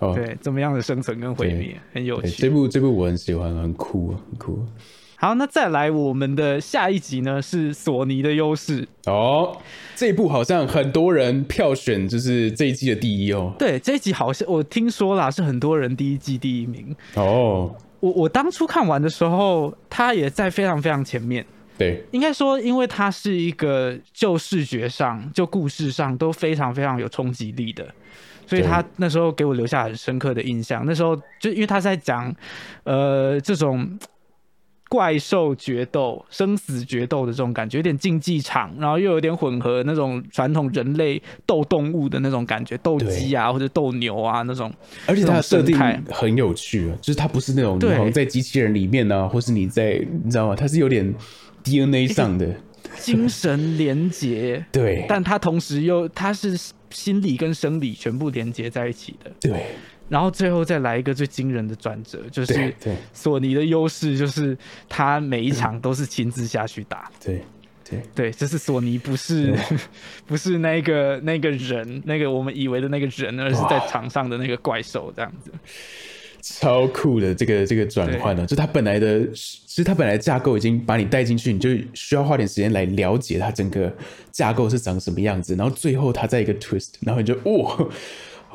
[SPEAKER 1] 哦，
[SPEAKER 2] 对，怎么样的生存跟毁灭，很有
[SPEAKER 1] 趣，这。部这部我很喜欢，很酷，很酷。
[SPEAKER 2] 好，那再来我们的下一集呢是索尼的优势。
[SPEAKER 1] 哦，这一部好像很多人票选就是这一季的第一哦。
[SPEAKER 2] 对，这一集好像我听说啦，是很多人第一季第一名。
[SPEAKER 1] 哦，
[SPEAKER 2] 我我当初看完的时候，它也在非常非常前面。
[SPEAKER 1] 对，
[SPEAKER 2] 应该说，因为它是一个就视觉上、就故事上都非常非常有冲击力的，所以他那时候给我留下很深刻的印象。那时候就因为他在讲，呃，这种怪兽决斗、生死决斗的这种感觉，有点竞技场，然后又有点混合那种传统人类斗动物的那种感觉，斗鸡啊或者斗牛啊那种。
[SPEAKER 1] 而且它的设定很有趣啊，就是它不是那种你
[SPEAKER 2] 对
[SPEAKER 1] 好像在机器人里面呢、或是你在你知道吗？它是有点 DNA 上的，
[SPEAKER 2] 精神连结，[LAUGHS]
[SPEAKER 1] 对，
[SPEAKER 2] 但它同时又它是心理跟生理全部连接在一起的。
[SPEAKER 1] 对，
[SPEAKER 2] 然后最后再来一个最惊人的转折，就是索尼的优势就是他每一场都是亲自下去打。
[SPEAKER 1] 对，对，
[SPEAKER 2] 对，就是索尼不是 [LAUGHS] 不是那个那个人，那个我们以为的那个人，而是在场上的那个怪兽这样子。
[SPEAKER 1] 超酷的这个这个转换呢，就他本来的，其实他本来架构已经把你带进去，你就需要花点时间来了解他整个架构是长什么样子，然后最后他在一个 twist，然后你就哇。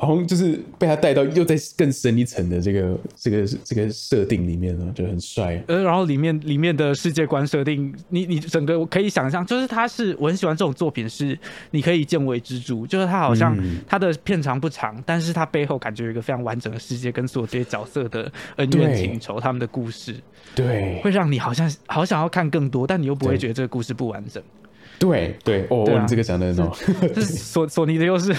[SPEAKER 1] 好像就是被他带到又在更深一层的这个这个这个设定里面了，就很帅。
[SPEAKER 2] 呃，然后里面里面的世界观设定，你你整个可以想象，就是他是我很喜欢这种作品，是你可以见微知著，就是他好像他的片长不长，但是他背后感觉有一个非常完整的世界，跟所有这些角色的恩怨情仇，他们的故事，
[SPEAKER 1] 对，
[SPEAKER 2] 会让你好像好想要看更多，但你又不会觉得这个故事不完整。
[SPEAKER 1] 对对哦，你这个讲的很好，[LAUGHS]
[SPEAKER 2] 这是索索尼的优势，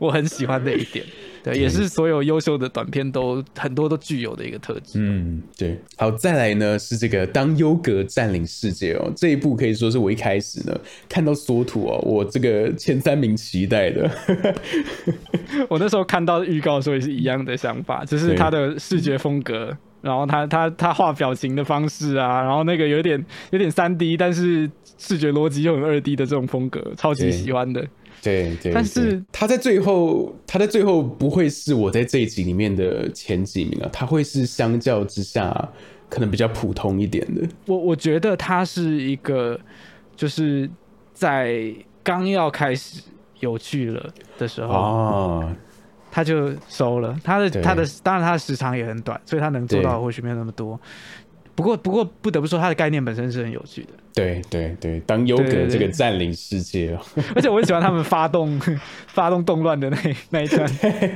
[SPEAKER 2] 我很喜欢的一点，[LAUGHS] 对，也是所有优秀的短片都很多都具有的一个特质。
[SPEAKER 1] 嗯，对。好，再来呢是这个当优格占领世界哦，这一部可以说是我一开始呢看到缩图哦，我这个前三名期待的。[LAUGHS]
[SPEAKER 2] 我那时候看到预告的时候也是一样的想法，就是他的视觉风格。然后他他他画表情的方式啊，然后那个有点有点三 D，但是视觉逻辑又很二 D 的这种风格，超级喜欢的。
[SPEAKER 1] 对对。
[SPEAKER 2] 但是
[SPEAKER 1] 他在最后，他在最后不会是我在这一集里面的前几名啊，他会是相较之下可能比较普通一点的。
[SPEAKER 2] 我我觉得他是一个，就是在刚要开始有趣了的时候啊。他就收了他的他的，当然他的时长也很短，所以他能做到或许没有那么多。不过不过不得不说，它的概念本身是很有趣的。
[SPEAKER 1] 对对对，当优格这个占领世界哦，
[SPEAKER 2] 而且我很喜欢他们发动 [LAUGHS] 发动动乱的那那一段，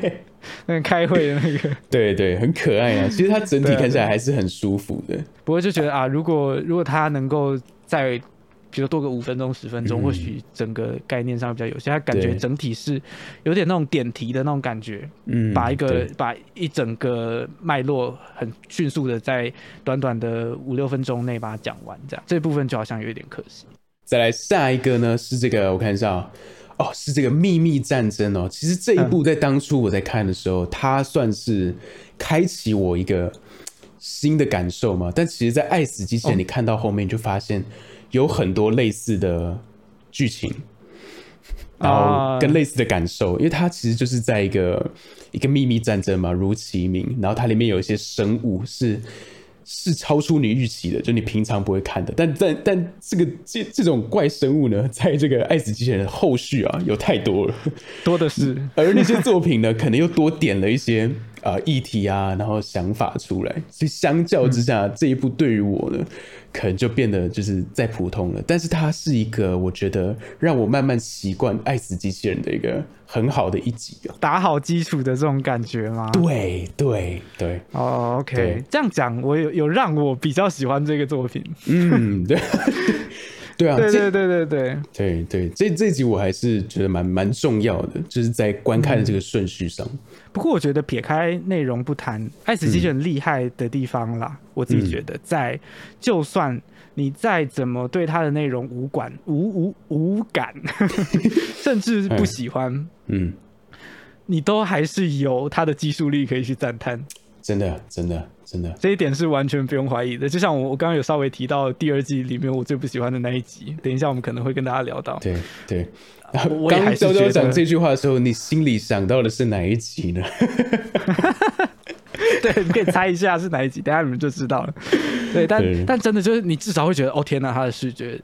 [SPEAKER 2] [LAUGHS] 那个开会的那个，
[SPEAKER 1] 对对，很可爱啊。其实它整体看起来还是很舒服的。
[SPEAKER 2] 不过就觉得啊，如果如果它能够在。比如多个五分钟、十分钟，或许整个概念上比较有些。他感觉整体是有点那种点题的那种感觉，嗯，把一个把一整个脉络很迅速的在短短的五六分钟内把它讲完，这样这部分就好像有一点可惜。
[SPEAKER 1] 再来下一个呢，是这个我看一下哦，是这个秘密战争哦。其实这一部在当初我在看的时候，它算是开启我一个新的感受嘛。但其实，在爱死机前，你看到后面就发现。有很多类似的剧情，然后跟类似的感受，因为它其实就是在一个一个秘密战争嘛，如其名。然后它里面有一些生物是是超出你预期的，就你平常不会看的。但但但这个这这种怪生物呢，在这个《爱死机器人》的后续啊，有太多了，
[SPEAKER 2] 多的是。[LAUGHS]
[SPEAKER 1] 而那些作品呢，可能又多点了一些呃议题啊，然后想法出来。所以相较之下，这一部对于我呢。可能就变得就是再普通了，但是它是一个我觉得让我慢慢习惯爱死机器人的一个很好的一集啊，
[SPEAKER 2] 打好基础的这种感觉吗？
[SPEAKER 1] 对对对，
[SPEAKER 2] 哦，OK，这样讲我有有让我比较喜欢这个作品，
[SPEAKER 1] 嗯，对。[LAUGHS] 对啊，
[SPEAKER 2] 对对对对对
[SPEAKER 1] 对对，这这集我还是觉得蛮蛮重要的，就是在观看的这个顺序上。
[SPEAKER 2] 不过我觉得撇开内容不谈，《爱死机器人》厉害的地方啦，我自己觉得在，就算你再怎么对它的内容无感、无无无感，[LAUGHS] 甚至不喜欢，嗯，你都还是有它的技术力可以去赞叹。
[SPEAKER 1] 真的，真的。真的，
[SPEAKER 2] 这一点是完全不用怀疑的。就像我，我刚刚有稍微提到第二季里面我最不喜欢的那一集，等一下我们可能会跟大家聊到。
[SPEAKER 1] 对对，刚娇娇讲这句话的时候，你心里想到的是哪一集呢？[LAUGHS]
[SPEAKER 2] 对，你可以猜一下是哪一集，等下你们就知道了。对，但但真的就是你至少会觉得，哦天呐，他的视觉。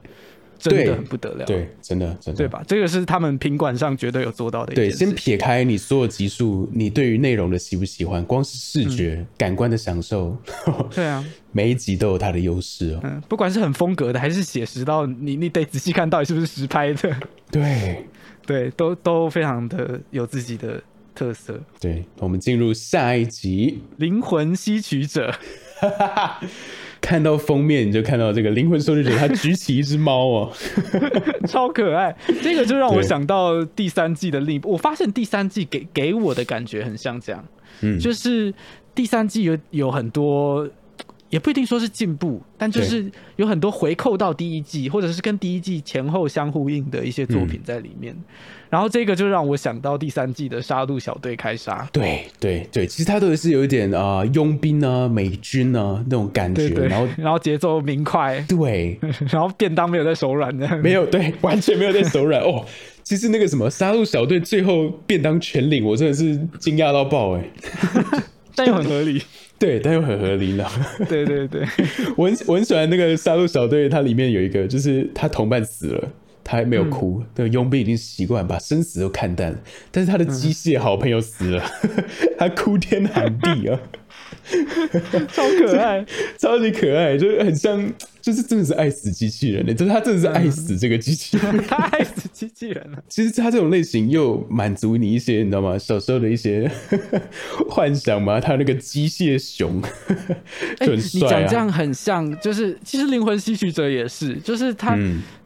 [SPEAKER 2] 真的很不得了，
[SPEAKER 1] 对，真的，真的，
[SPEAKER 2] 对吧？这个是他们品管上绝对有做到的。
[SPEAKER 1] 对，先撇开你所有集数，你对于内容的喜不喜欢，光是视觉感官的享受，[LAUGHS]
[SPEAKER 2] 对啊，
[SPEAKER 1] 每一集都有它的优势哦。
[SPEAKER 2] 嗯，不管是很风格的，还是写实到你，你得仔细看到底是不是实拍的。
[SPEAKER 1] 对，[LAUGHS]
[SPEAKER 2] 对，都都非常的有自己的特色。
[SPEAKER 1] 对，我们进入下一集，
[SPEAKER 2] 灵魂吸取者。[LAUGHS]
[SPEAKER 1] 看到封面你就看到这个灵魂收集者，他举起一只猫哦，[LAUGHS]
[SPEAKER 2] 超可爱。这个就让我想到第三季的另一部。我发现第三季给给我的感觉很像这样，嗯，就是第三季有有很多。也不一定说是进步，但就是有很多回扣到第一季，或者是跟第一季前后相呼应的一些作品在里面。然后这个就让我想到第三季的杀戮小队开杀。
[SPEAKER 1] 对对对，其实它都是有一点啊佣兵啊美军啊那种感觉，然后
[SPEAKER 2] 然后节奏明快，
[SPEAKER 1] 对，[LAUGHS]
[SPEAKER 2] 然后便当没有在手软的，
[SPEAKER 1] 没有对，完全没有在手软哦。其实那个什么杀戮小队最后便当全领，我真的是惊讶到爆哎。[LAUGHS]
[SPEAKER 2] 但又很合理。
[SPEAKER 1] 对，但又很合理呢。
[SPEAKER 2] 对 [LAUGHS] 对对，[LAUGHS]
[SPEAKER 1] 我很我很喜欢那个杀戮小队，它里面有一个，就是他同伴死了，他还没有哭，那个佣兵已经习惯把生死都看淡，但是他的机械好朋友死了，[LAUGHS] 他哭天喊地啊。
[SPEAKER 2] 超可爱，
[SPEAKER 1] 超级可爱，就是很像，就是真的是爱死机器人呢。就是他真的是爱死这个机器人，[LAUGHS]
[SPEAKER 2] 他爱死机器人了。[LAUGHS]
[SPEAKER 1] 其实他这种类型又满足你一些，你知道吗？小时候的一些 [LAUGHS] 幻想嘛。他那个机械熊，很帅。
[SPEAKER 2] 你讲这样很像，就是其实灵魂吸取者也是，就是他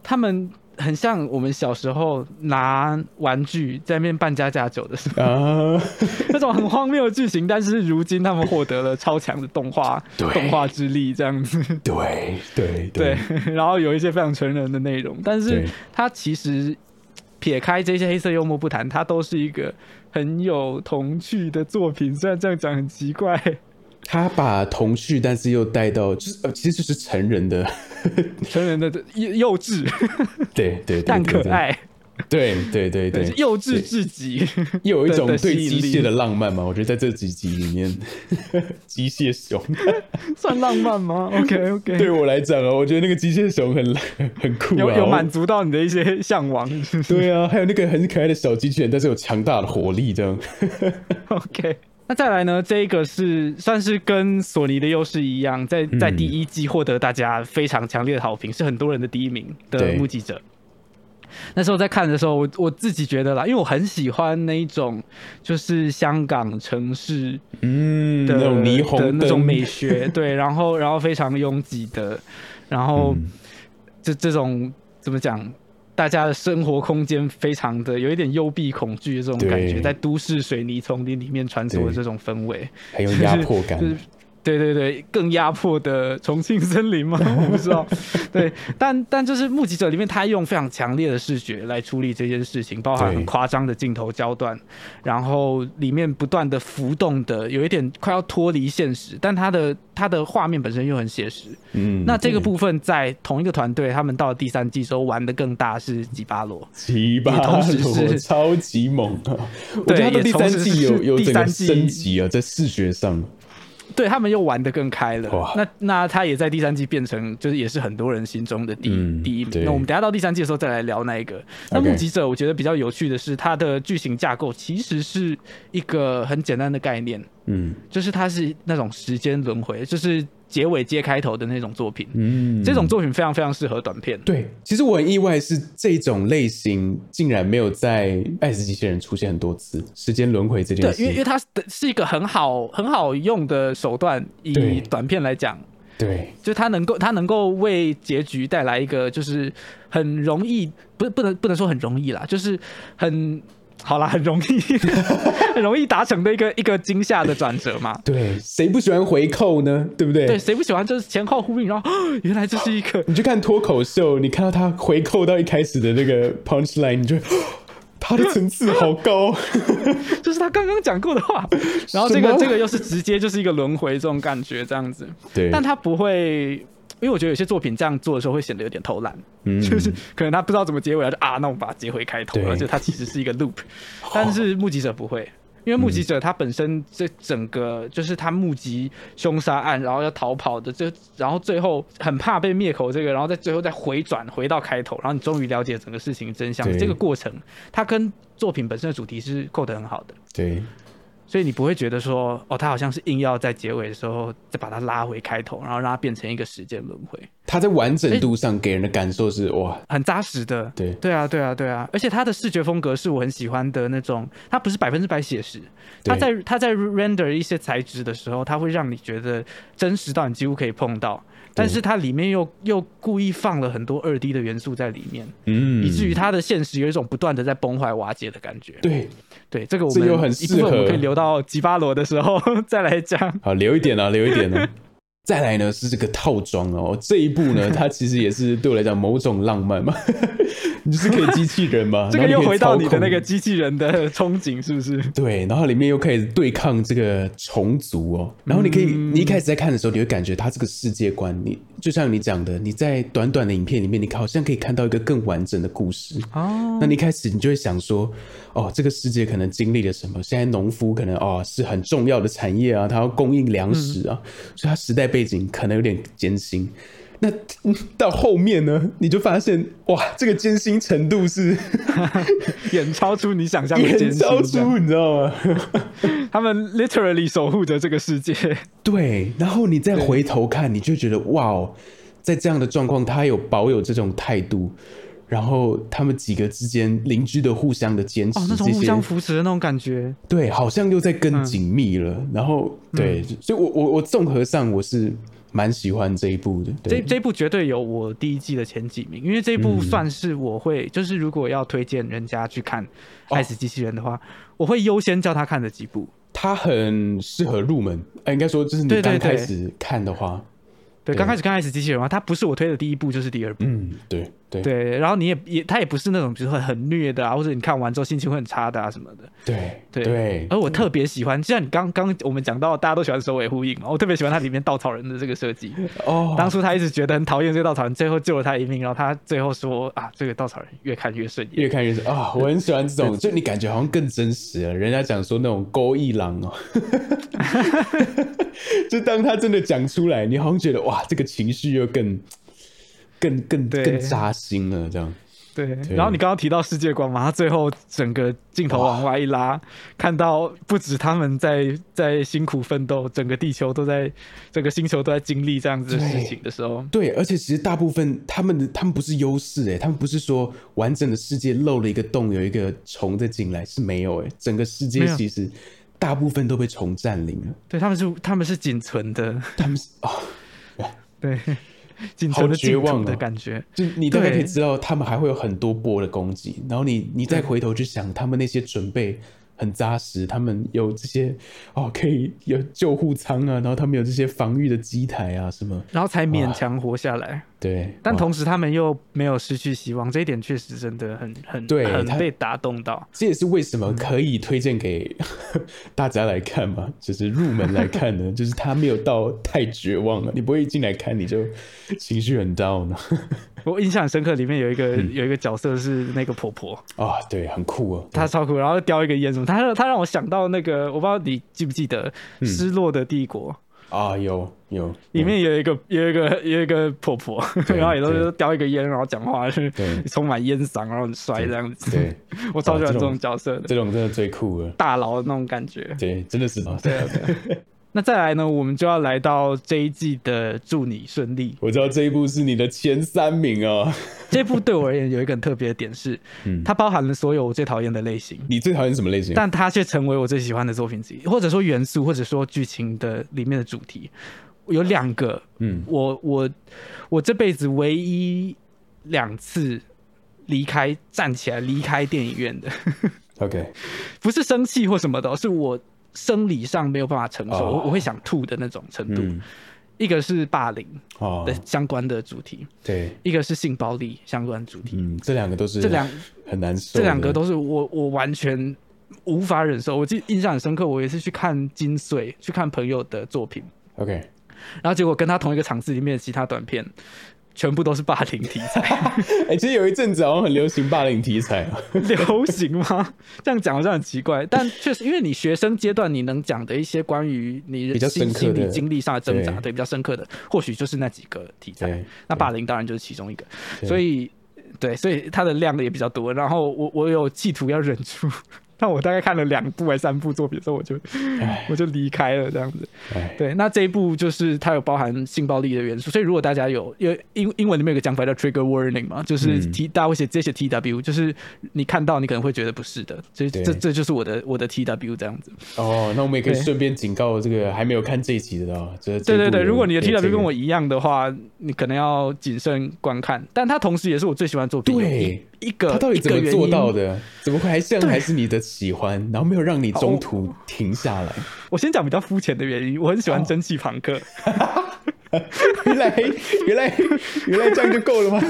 [SPEAKER 2] 他们。很像我们小时候拿玩具在那边扮家家酒的时候，[LAUGHS] 那种很荒谬的剧情。但是如今他们获得了超强的动画动画之力，这样子。
[SPEAKER 1] 对对
[SPEAKER 2] 对，[LAUGHS] 然后有一些非常成人的内容，但是它其实撇开这些黑色幽默不谈，它都是一个很有童趣的作品。虽然这样讲很奇怪。
[SPEAKER 1] 他把童趣，但是又带到，就是呃，其实就是成人的，[LAUGHS]
[SPEAKER 2] 成人的幼幼稚，[LAUGHS]
[SPEAKER 1] 对对，
[SPEAKER 2] 但可爱，
[SPEAKER 1] 对对对对，
[SPEAKER 2] 幼稚至极，
[SPEAKER 1] 又有一种对机械的浪漫嘛？我觉得在这几集里面，[LAUGHS] 机械熊
[SPEAKER 2] 算浪漫吗？OK OK，
[SPEAKER 1] 对我来讲啊，我觉得那个机械熊很很酷，
[SPEAKER 2] 有有满足到你的一些向往。
[SPEAKER 1] 对啊，还有那个很可爱的小机器人，但是有强大的火力，这样。
[SPEAKER 2] OK。那再来呢？这个是算是跟索尼的优势一样，在在第一季获得大家非常强烈的好评，是很多人的第一名的目击者。那时候在看的时候，我我自己觉得啦，因为我很喜欢那一种就是香港城市
[SPEAKER 1] 嗯的那种霓虹的
[SPEAKER 2] 那种美学，对，[LAUGHS] 然后然后非常拥挤的，然后这这种怎么讲？大家的生活空间非常的有一点幽闭恐惧的这种感觉，在都市水泥丛林里面穿梭的这种氛围，
[SPEAKER 1] 很有压迫感。[LAUGHS]
[SPEAKER 2] 对对对，更压迫的重庆森林吗？[LAUGHS] 我不知道。对，但但就是目击者里面，他用非常强烈的视觉来处理这件事情，包含很夸张的镜头焦段，然后里面不断的浮动的，有一点快要脱离现实，但他的他的画面本身又很写实。嗯，那这个部分在同一个团队，他们到了第三季时候玩的更大是吉巴罗，
[SPEAKER 1] 吉巴罗是超级猛啊！我觉得第三季有有整个升级啊，在视觉上。
[SPEAKER 2] 对他们又玩的更开了，那那他也在第三季变成就是也是很多人心中的第第一名。那我们等下到第三季的时候再来聊那一个。那目击者我觉得比较有趣的是，它的剧情架构其实是一个很简单的概念，嗯，就是它是那种时间轮回，就是。结尾接开头的那种作品，嗯，这种作品非常非常适合短片。
[SPEAKER 1] 对，其实我很意外是这种类型竟然没有在《爱死机器人》出现很多次，时间轮回这件事。
[SPEAKER 2] 对，因为因为它是一个很好很好用的手段，以短片来讲，
[SPEAKER 1] 对，
[SPEAKER 2] 就它能够它能够为结局带来一个就是很容易，不不能不能说很容易啦，就是很。好啦，很容易，很 [LAUGHS] 容易达成的一个一个惊吓的转折嘛。
[SPEAKER 1] 对，谁不喜欢回扣呢？对不对？
[SPEAKER 2] 对，谁不喜欢就是前后呼应，然后 [GASPS] 原来这是一个。[GASPS]
[SPEAKER 1] 你去看脱口秀，你看到他回扣到一开始的那个 punch line，你就 [GASPS] 他的层次好高，[LAUGHS]
[SPEAKER 2] 就是他刚刚讲过的话。[LAUGHS] 然后这个这个又是直接就是一个轮回这种感觉，这样子。
[SPEAKER 1] 对，
[SPEAKER 2] 但他不会。因为我觉得有些作品这样做的时候会显得有点偷懒，就是可能他不知道怎么结尾，就啊，那我们把它接回开头，而且它其实是一个 loop。但是目击者不会，因为目击者他本身这整个就是他目击凶杀案，然后要逃跑的，这然后最后很怕被灭口这个，然后在最后再回转回到开头，然后你终于了解整个事情真相，这个过程，它跟作品本身的主题是扣得很好的。
[SPEAKER 1] 对。
[SPEAKER 2] 所以你不会觉得说，哦，他好像是硬要在结尾的时候再把它拉回开头，然后让它变成一个时间轮回。
[SPEAKER 1] 它在完整度上给人的感受是哇，
[SPEAKER 2] 很扎实的。
[SPEAKER 1] 对，
[SPEAKER 2] 对啊，对啊，对啊。而且它的视觉风格是我很喜欢的那种，它不是百分之百写实。它在它在 render 一些材质的时候，它会让你觉得真实到你几乎可以碰到。但是它里面又又故意放了很多二 D 的元素在里面，嗯，以至于它的现实有一种不断的在崩坏瓦解的感觉。
[SPEAKER 1] 对，
[SPEAKER 2] 对，这个我们一部分我们可以留到吉巴罗的时候 [LAUGHS] 再来讲。
[SPEAKER 1] 好，留一点啊，留一点呢。再来呢是这个套装哦，这一步呢，[LAUGHS] 它其实也是对我来讲某种浪漫嘛，[LAUGHS] 你就是可以机器人嘛，[LAUGHS]
[SPEAKER 2] 这个又回到你的那个机器人的憧憬是不是？
[SPEAKER 1] 对，然后里面又可以对抗这个虫族哦，然后你可以，你一开始在看的时候，你会感觉它这个世界观，你就像你讲的，你在短短的影片里面，你好像可以看到一个更完整的故事。哦，那你一开始你就会想说，哦，这个世界可能经历了什么？现在农夫可能哦是很重要的产业啊，他要供应粮食啊，所以他时代背景可能有点艰辛。那到后面呢，你就发现哇，这个艰辛程度是 [LAUGHS]
[SPEAKER 2] 远超出你想象的艰辛，
[SPEAKER 1] 超出你知道吗？
[SPEAKER 2] 他们 literally 守护着这个世界。
[SPEAKER 1] 对，然后你再回头看，你就觉得哇哦，在这样的状况，他有保有这种态度，然后他们几个之间邻居的互相的坚持，哦
[SPEAKER 2] 那种互相扶持的那种感觉，
[SPEAKER 1] 对，好像又在更紧密了。然后对，所以我我我综合上我是。蛮喜欢这一部的，
[SPEAKER 2] 这这一部绝对有我第一季的前几名，因为这一部算是我会，就是如果要推荐人家去看《爱死机器人》的话，我会优先叫他看的几部。
[SPEAKER 1] 他很适合入门，哎，应该说就是你刚开始看的话。
[SPEAKER 2] 对，刚开始看《爱死机器人》嘛，它不是我推的第一部，就是第二部。
[SPEAKER 1] 嗯，对对
[SPEAKER 2] 对。然后你也也，他也不是那种比如说很虐的啊，或者你看完之后心情会很差的啊什么的。
[SPEAKER 1] 对
[SPEAKER 2] 对
[SPEAKER 1] 对。
[SPEAKER 2] 而我特别喜欢，就像你刚刚我们讲到，大家都喜欢首尾呼应嘛，我特别喜欢它里面稻草人的这个设计。哦。当初他一直觉得很讨厌这个稻草人，最后救了他一命，然后他最后说啊，这个稻草人越看越顺眼，
[SPEAKER 1] 越看越啊，[LAUGHS] 我很喜欢这种，就你感觉好像更真实了。人家讲说那种勾一郎哦。[LAUGHS] [LAUGHS] 就当他真的讲出来，你好像觉得哇，这个情绪又更、更、更、更扎心了，这样。
[SPEAKER 2] 对，然后你刚刚提到世界观嘛，他最后整个镜头往外一拉，看到不止他们在在辛苦奋斗，整个地球都在，整个星球都在经历这样子的事情的时候，
[SPEAKER 1] 对，而且其实大部分他们的他们不是优势哎，他们不是说完整的世界漏了一个洞，有一个虫在进来是没有哎，整个世界其实。大部分都被虫占领了，
[SPEAKER 2] 对他们是他们是仅存的，
[SPEAKER 1] 他们是哦，
[SPEAKER 2] 对，[LAUGHS] 仅存的
[SPEAKER 1] 绝望
[SPEAKER 2] 的感觉，
[SPEAKER 1] 就你大概可以知道，他们还会有很多波的攻击，然后你你再回头去想，他们那些准备。很扎实，他们有这些哦，可以有救护舱啊，然后他们有这些防御的机台啊，什么，
[SPEAKER 2] 然后才勉强活下来。
[SPEAKER 1] 对，
[SPEAKER 2] 但同时他们又没有失去希望，这一点确实真的很很
[SPEAKER 1] 对，
[SPEAKER 2] 很被打动到。
[SPEAKER 1] 这也是为什么可以推荐给 [LAUGHS] 大家来看嘛，就是入门来看呢，[LAUGHS] 就是他没有到太绝望了，你不会一进来看你就情绪很 down 呢。[LAUGHS]
[SPEAKER 2] 我印象很深刻，里面有一个有一个角色是那个婆婆。
[SPEAKER 1] 啊，对，很酷哦，
[SPEAKER 2] 她超酷，然后叼一个烟什么，她她让我想到那个，我不知道你记不记得《失落的帝国》
[SPEAKER 1] 啊，有有，
[SPEAKER 2] 里面有一个有一个有一个婆婆，[LAUGHS] 然后也都是叼一个烟，然后讲话 [LAUGHS] 是充满烟嗓，然后很帅这样子。
[SPEAKER 1] 对，[LAUGHS]
[SPEAKER 2] 我超喜欢这种角色的，
[SPEAKER 1] 这种真的最酷了，
[SPEAKER 2] 大佬的那种感觉。
[SPEAKER 1] 对，真的是
[SPEAKER 2] 对对。那再来呢，我们就要来到这一季的祝你顺利。
[SPEAKER 1] 我知道这一部是你的前三名啊。[LAUGHS]
[SPEAKER 2] 这部对我而言有一个很特别的点是，嗯它包含了所有我最讨厌的类型。
[SPEAKER 1] 你最讨厌什么类型？
[SPEAKER 2] 但它却成为我最喜欢的作品之一，或者说元素，或者说剧情的里面的主题。有两个，嗯，我我我这辈子唯一两次离开站起来离开电影院的。[LAUGHS]
[SPEAKER 1] OK，
[SPEAKER 2] 不是生气或什么的，是我。生理上没有办法承受，我我会想吐的那种程度。一个是霸凌的相关的主题，
[SPEAKER 1] 对；
[SPEAKER 2] 一个是性暴力相关主题。
[SPEAKER 1] 嗯，这两个都是
[SPEAKER 2] 这两
[SPEAKER 1] 很难受。
[SPEAKER 2] 这两个都是我我完全无法忍受。我记印象很深刻，我也是去看金穗，去看朋友的作品。
[SPEAKER 1] OK，
[SPEAKER 2] 然后结果跟他同一个场次里面的其他短片。全部都是霸凌题材，[LAUGHS]
[SPEAKER 1] 哎，其实有一阵子好像很流行霸凌题材 [LAUGHS]
[SPEAKER 2] 流行吗？这样讲好像很奇怪，但确实，因为你学生阶段你能讲的一些关于你
[SPEAKER 1] 比较
[SPEAKER 2] 心理经历上的挣扎，对，比较深刻的，或许就是那几个题材。那霸凌当然就是其中一个，所以，对，所以它的量也比较多。然后我我有企图要忍住。那我大概看了两部还三部作品之后，我就 [LAUGHS] 我就离开了这样子。对，那这一部就是它有包含性暴力的元素，所以如果大家有，因为英英文里面有个讲法叫 trigger warning 嘛，就是 T 大家会写这些 T W，就是你看到你可能会觉得不是的，所以这这就是我的我的 T W 这样子。
[SPEAKER 1] 哦，那我们也可以顺便警告这个还没有看这一集的哦，对
[SPEAKER 2] 对对，如果你的 T W 跟我一样的话，你可能要谨慎观看。但它同时也是我最喜欢作品。
[SPEAKER 1] 对。
[SPEAKER 2] 一个
[SPEAKER 1] 他到底怎么做到的？怎么会还像还是你的喜欢？然后没有让你中途停下来？
[SPEAKER 2] 我先讲比较肤浅的原因，我很喜欢蒸汽朋克。[LAUGHS]
[SPEAKER 1] 原来原来原来这样就够了吗？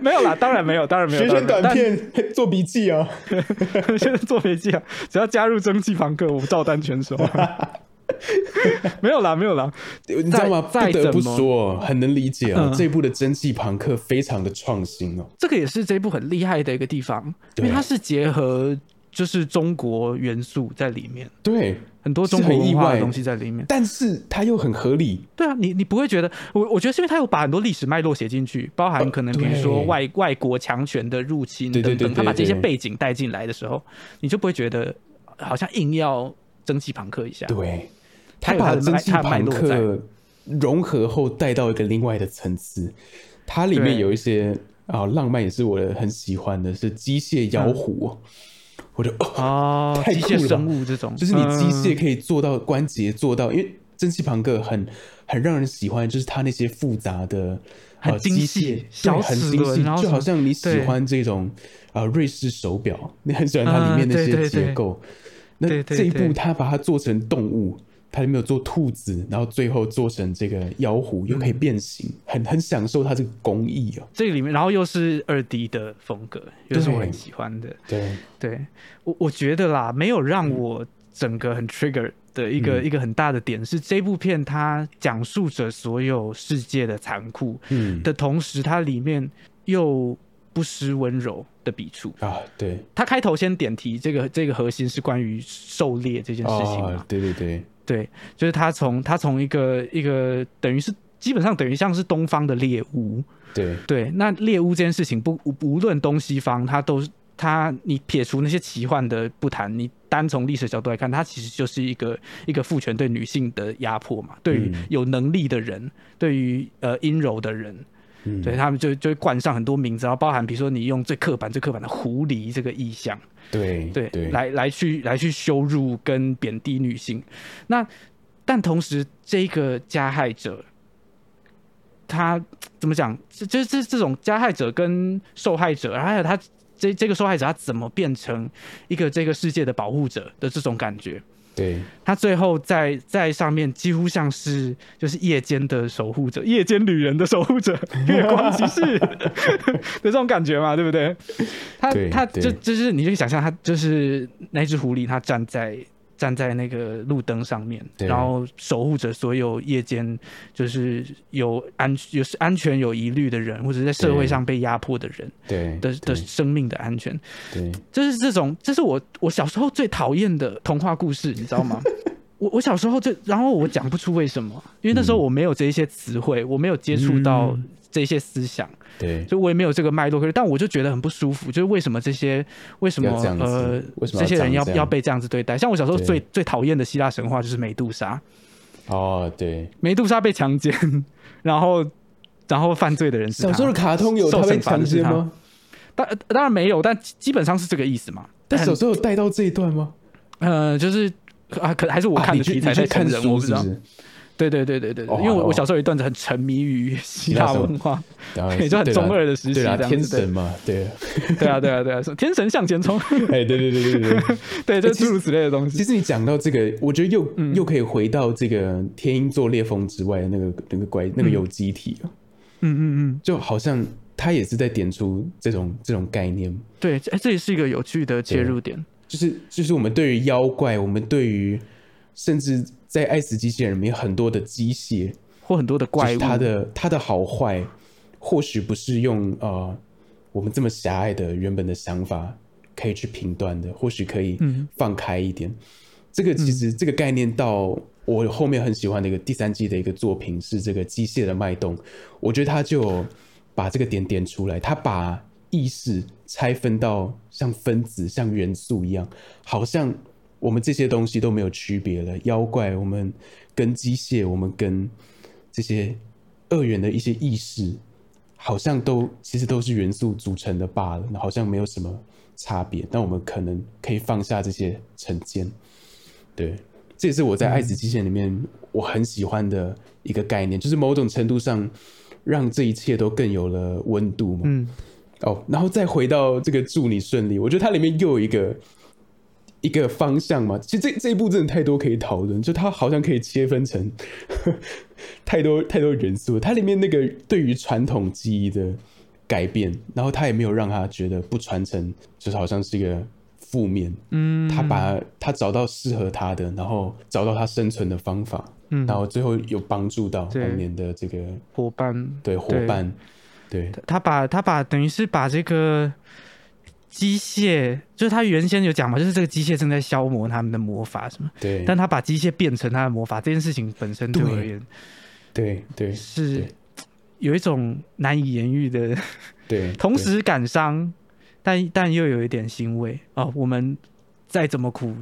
[SPEAKER 2] 没有啦，当然没有，当然没有。
[SPEAKER 1] 学生短片做笔记啊，[LAUGHS]
[SPEAKER 2] 现在做笔记啊，只要加入蒸汽朋克，我照单全收。[LAUGHS] [LAUGHS] 没有啦，没有啦，
[SPEAKER 1] 你知道吗？不
[SPEAKER 2] 再
[SPEAKER 1] 得不说，很能理解哦。
[SPEAKER 2] 嗯
[SPEAKER 1] 这一部的蒸汽朋克非常的创新哦。
[SPEAKER 2] 这个也是这一部很厉害的一个地方，因为它是结合就是中国元素在里面，
[SPEAKER 1] 对，
[SPEAKER 2] 很多中
[SPEAKER 1] 是
[SPEAKER 2] 国
[SPEAKER 1] 意外
[SPEAKER 2] 文化的东西在里面。
[SPEAKER 1] 但是它又很合理。
[SPEAKER 2] 对啊，你你不会觉得我我觉得是因为它有把很多历史脉络写进去，包含可能比如说
[SPEAKER 1] 对
[SPEAKER 2] 外外国强权的入侵
[SPEAKER 1] 对对对
[SPEAKER 2] 等等，他把这些背景带进来的时候，你就不会觉得好像硬要蒸汽朋克一下。
[SPEAKER 1] 对，他把蒸汽朋克融合后带到一个另外的层次。它里面有一些啊浪漫，也是我很喜欢的，是机械妖狐哦。我就哦，
[SPEAKER 2] 哦，
[SPEAKER 1] 太
[SPEAKER 2] 机械
[SPEAKER 1] 酷了
[SPEAKER 2] 生物这种，
[SPEAKER 1] 就是你机械
[SPEAKER 2] 嗯
[SPEAKER 1] 可以做到关节做到，因为蒸汽朋克很很让人喜欢，就是它那些复杂的机
[SPEAKER 2] 精细
[SPEAKER 1] 械，
[SPEAKER 2] 小
[SPEAKER 1] 对，很
[SPEAKER 2] 齿
[SPEAKER 1] 精细，就好像你喜欢这种啊瑞士手表，你很喜欢它里面那些结构。那这一部
[SPEAKER 2] 对
[SPEAKER 1] 它把它做成动物，它里面有做兔子，然后最后做成这个妖狐，又可以
[SPEAKER 2] 嗯
[SPEAKER 1] 变形，很很享受它这个工艺哦。
[SPEAKER 2] 这个里面，然后又是二 D 的风格，又是我很喜欢的。
[SPEAKER 1] 对，
[SPEAKER 2] 对我我觉得啦，没有让我整个很 trigger 的一个、
[SPEAKER 1] 嗯
[SPEAKER 2] 一个很大的点是，这部片它讲述着所有世界的残酷
[SPEAKER 1] 嗯
[SPEAKER 2] 的同时，它里面又不失温柔的笔触。
[SPEAKER 1] 啊，对，
[SPEAKER 2] 它开头先点题，这个这个核心是关于狩猎这件事情嘛？
[SPEAKER 1] 哦，对对对，
[SPEAKER 2] 对，就是他从他从一个一个等于是基本上等于像是东方的猎物，
[SPEAKER 1] 对，
[SPEAKER 2] 对，那猎物这件事情不无无论东西方，它都是它你撇除那些奇幻的不谈，你单从历史角度来看，它其实就是一个一个父权对女性的压迫嘛，对于
[SPEAKER 1] 嗯。
[SPEAKER 2] 有能力的人，对于呃阴柔的人。
[SPEAKER 1] 嗯，
[SPEAKER 2] 对他们就就会冠上很多名字，然后包含比如说你用最刻板、最刻板的狐狸这个意象，
[SPEAKER 1] 对
[SPEAKER 2] 对，
[SPEAKER 1] 对，
[SPEAKER 2] 来来去来去羞辱跟贬低女性。那但同时，这个加害者，他怎么讲？这这这这种加害者跟受害者，还有他这这个受害者，他怎么变成一个这个世界的保护者的这种感觉？
[SPEAKER 1] 对，
[SPEAKER 2] 他最后在在上面几乎像是就是夜间的守护者，夜间旅人的守护者，[LAUGHS] 月光骑士 [LAUGHS] 的这种感觉嘛，对不对？他他就就是你就想象他就是那只狐狸，它站在站在那个路灯上面，然后守护着所有夜间就是有安有安全有疑虑的人，或者在社会上被压迫的人
[SPEAKER 1] 对。
[SPEAKER 2] 的的生命的安全。
[SPEAKER 1] 对，
[SPEAKER 2] 就是这种，这是我我小时候最讨厌的童话故事，你知道吗？[LAUGHS] 我我小时候就，然后我讲不出为什么，因为那时候我没有这一些词汇，我没有接触到
[SPEAKER 1] 嗯
[SPEAKER 2] 这些思想，
[SPEAKER 1] 对，
[SPEAKER 2] 就我也没有这个脉络。可是，但我就觉得很不舒服，就是为什么这些为什么呃
[SPEAKER 1] 为什么要
[SPEAKER 2] 这些人要要被这样子对待？像我小时候最最讨厌的希腊神话就是美杜莎，
[SPEAKER 1] 哦，对，
[SPEAKER 2] 美杜莎被强奸，[LAUGHS] 然后然后犯罪的人是
[SPEAKER 1] 小时候的卡通有
[SPEAKER 2] 受
[SPEAKER 1] 他被强奸吗？
[SPEAKER 2] 当当然没有，但基本上是这个意思嘛。
[SPEAKER 1] 但小时候有带到这一段吗？
[SPEAKER 2] 呃，就是啊，可还是我看的题材在看人，我不知道？对对对对对，因为我我小时候有一段子很沉迷于希腊文化，也就很中二的时期
[SPEAKER 1] 对啦，
[SPEAKER 2] 这样子
[SPEAKER 1] 天神嘛，对，
[SPEAKER 2] 对啊对啊对啊，什么天神向前冲，
[SPEAKER 1] 哎，对对对对对对。
[SPEAKER 2] 就诸如此类的东西。
[SPEAKER 1] 其实你讲到这个，我觉得又、又可以回到这个天鹰座裂缝之外的那个那个怪那个有机体了，
[SPEAKER 2] 嗯嗯嗯，
[SPEAKER 1] 就好像他也是在点出这种这种概念，
[SPEAKER 2] 对，哎，这也是一个有趣的切入点。
[SPEAKER 1] 就是就是我们对于妖怪，我们对于甚至在爱死机器人里面很多的机械，
[SPEAKER 2] 或很多的怪物，
[SPEAKER 1] 它的它的好坏，或许不是用呃我们这么狭隘的原本的想法可以去评断的，或许可以
[SPEAKER 2] 嗯。
[SPEAKER 1] 放开一点。这个其实这个概念到我后面很喜欢的一个第三季的一个作品是这个机械的脉动，我觉得他就把这个点点出来，他把意识拆分到像分子、像元素一样，好像我们这些东西都没有区别了。妖怪，我们跟机械，我们跟这些二元的一些意识，好像都其实都是元素组成的罢了，好像没有什么差别。但我们可能可以放下这些成见，对，这也是我在《爱子机械》里面我很喜欢的一个概念，就是某种程度上让这一切都更有了温度嘛。
[SPEAKER 2] 嗯
[SPEAKER 1] 哦，然后再回到这个祝你顺利，我觉得它里面又有一个一个方向嘛。其实这这一部真的太多可以讨论，就它好像可以切分成 [LAUGHS] 太多太多元素。它里面那个对于传统记忆的改变，然后他也没有让他觉得不传承，就是好像是一个负面，嗯，他把他找到适合他的，然后找到他生存的方法，嗯，然后最后有帮助到后面的这个
[SPEAKER 2] 伙伴，
[SPEAKER 1] 对伙伴，对，
[SPEAKER 2] 他把他把等于是把这个机械，就是他原先有讲嘛，就是这个机械正在消磨他们的魔法什么，
[SPEAKER 1] 对，
[SPEAKER 2] 但他把机械变成他的魔法这件事情本身对我而言，
[SPEAKER 1] 对。对。
[SPEAKER 2] 是有一种难以言喻的，
[SPEAKER 1] 对，
[SPEAKER 2] 同时感伤。但但又有一点欣慰哦，我们再怎么苦，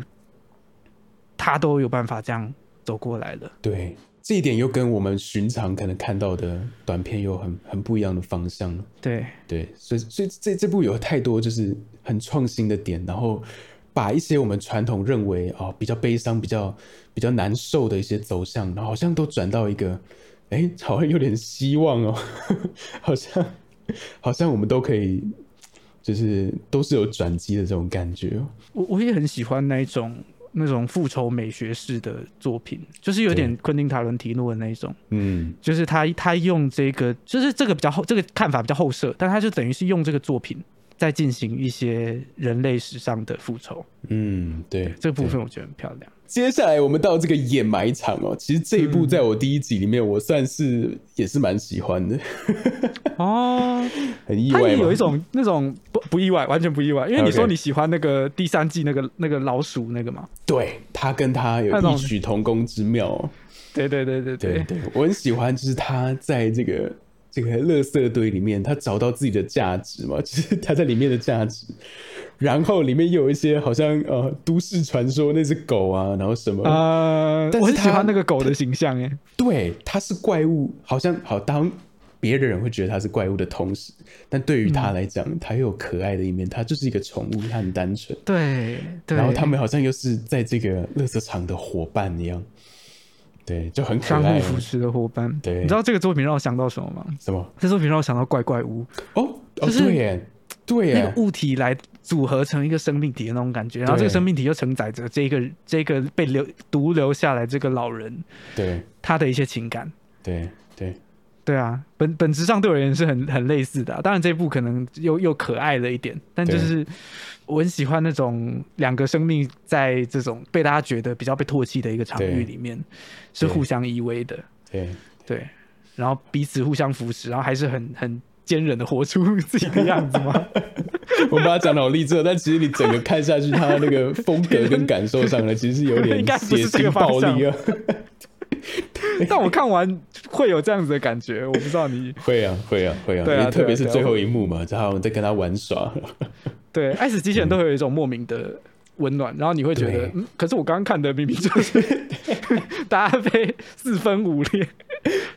[SPEAKER 2] 他都有办法这样走过来了。
[SPEAKER 1] 对，这一点又跟我们寻常可能看到的短片有很很不一样的方向。
[SPEAKER 2] 对
[SPEAKER 1] 对，所以所以这这部有太多就是很创新的点，然后把一些我们传统认为哦比较悲伤、比较比较难受的一些走向，然后好像都转到一个哎，好像有点希望哦，[LAUGHS] 好像好像我们都可以。就是都是有转机的这种感觉，
[SPEAKER 2] 我我也很喜欢那一种那种复仇美学式的作品，就是有点昆汀塔伦提诺的那一种，嗯，就是他他用这个，就是这个比较后这个看法比较后设，但他就等于是用这个作品在进行一些人类史上的复仇，
[SPEAKER 1] 嗯，对，
[SPEAKER 2] 这个部分我觉得很漂亮。
[SPEAKER 1] 接下来我们到这个掩埋场哦，其实这一部在我第一集里面，我算是也是蛮喜欢的。[LAUGHS] 哦，很意外，
[SPEAKER 2] 有一种那种不不意外，完全不意外，因为你说你喜欢那个第三季那个那个老鼠那个嘛，
[SPEAKER 1] 对他跟他有异曲同工之妙，
[SPEAKER 2] 对对对。对
[SPEAKER 1] 对对，我很喜欢，就是他在这个这个垃圾堆里面，他找到自己的价值嘛，[LAUGHS] 就是他在里面的价值。然后里面又有一些好像呃都市传说那只狗啊，然后什么
[SPEAKER 2] 啊，我很喜欢那个狗的形象哎，
[SPEAKER 1] 对，它是怪物，好像好当别的人会觉得它是怪物的同时，但对于它来讲，它又有可爱的一面，它就是一个宠物，它很单纯，
[SPEAKER 2] 对，
[SPEAKER 1] 然后他们好像又是在这个乐色场的伙伴一样，对，就很可
[SPEAKER 2] 爱，相互扶持的伙伴。
[SPEAKER 1] 对，
[SPEAKER 2] 你知道这个作品让我想到什么吗？
[SPEAKER 1] 什么？
[SPEAKER 2] 这作品让我想到怪怪屋
[SPEAKER 1] 哦，就是耶。对，
[SPEAKER 2] 那个物体来组合成一个生命体的那种感觉，然后这个生命体又承载着这个这个被留独留下来这个老人，
[SPEAKER 1] 对
[SPEAKER 2] 他的一些情感，
[SPEAKER 1] 对对
[SPEAKER 2] 对啊，本本质上对我而言是很很类似的。当然这部可能又又可爱了一点，但就是我很喜欢那种两个生命在这种被大家觉得比较被唾弃的一个场域里面是互相依偎的，
[SPEAKER 1] 对
[SPEAKER 2] 对，然后彼此互相扶持，然后还是很很。坚韧的活出自己的样子吗？[LAUGHS]
[SPEAKER 1] 我把它讲的好励志，但其实你整个看下去，他那个风格跟感受上呢，其实是有点 [LAUGHS] 血腥暴力啊。[LAUGHS]
[SPEAKER 2] 但我看完会有这样子的感觉，我不知道你
[SPEAKER 1] 会啊，会啊，会啊，对啊，特别是最后一幕嘛，然后在跟他玩耍。
[SPEAKER 2] 对，爱死机器人都会有一种莫名的。温暖，然后你会觉得，嗯，可是我刚刚看的明明就是大家被四分五裂、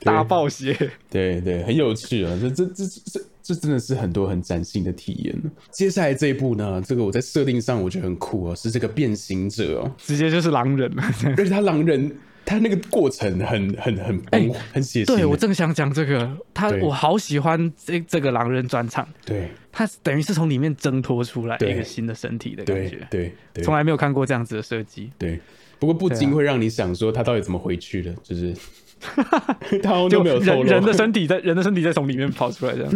[SPEAKER 2] 大暴血，
[SPEAKER 1] 对对，很有趣啊！这这这这这真的是很多很崭新的体验。接下来这一部呢，这个我在设定上我觉得很酷哦，是这个变形者哦，
[SPEAKER 2] 直接就是狼人了，
[SPEAKER 1] 而且他狼人。他那个过程很很很哎，很写实。
[SPEAKER 2] 对我正想讲这个，他我好喜欢这这个狼人专场。
[SPEAKER 1] 对，
[SPEAKER 2] 他等于是从里面挣脱出来一个新的身体的感
[SPEAKER 1] 觉。对对，
[SPEAKER 2] 从来没有看过这样子的设计。
[SPEAKER 1] 对，不过不禁会让你想说，他到底怎么回去的？就是。[LAUGHS] 他
[SPEAKER 2] 就
[SPEAKER 1] 没有
[SPEAKER 2] 人人的身体在人的身体在从里面跑出来这样。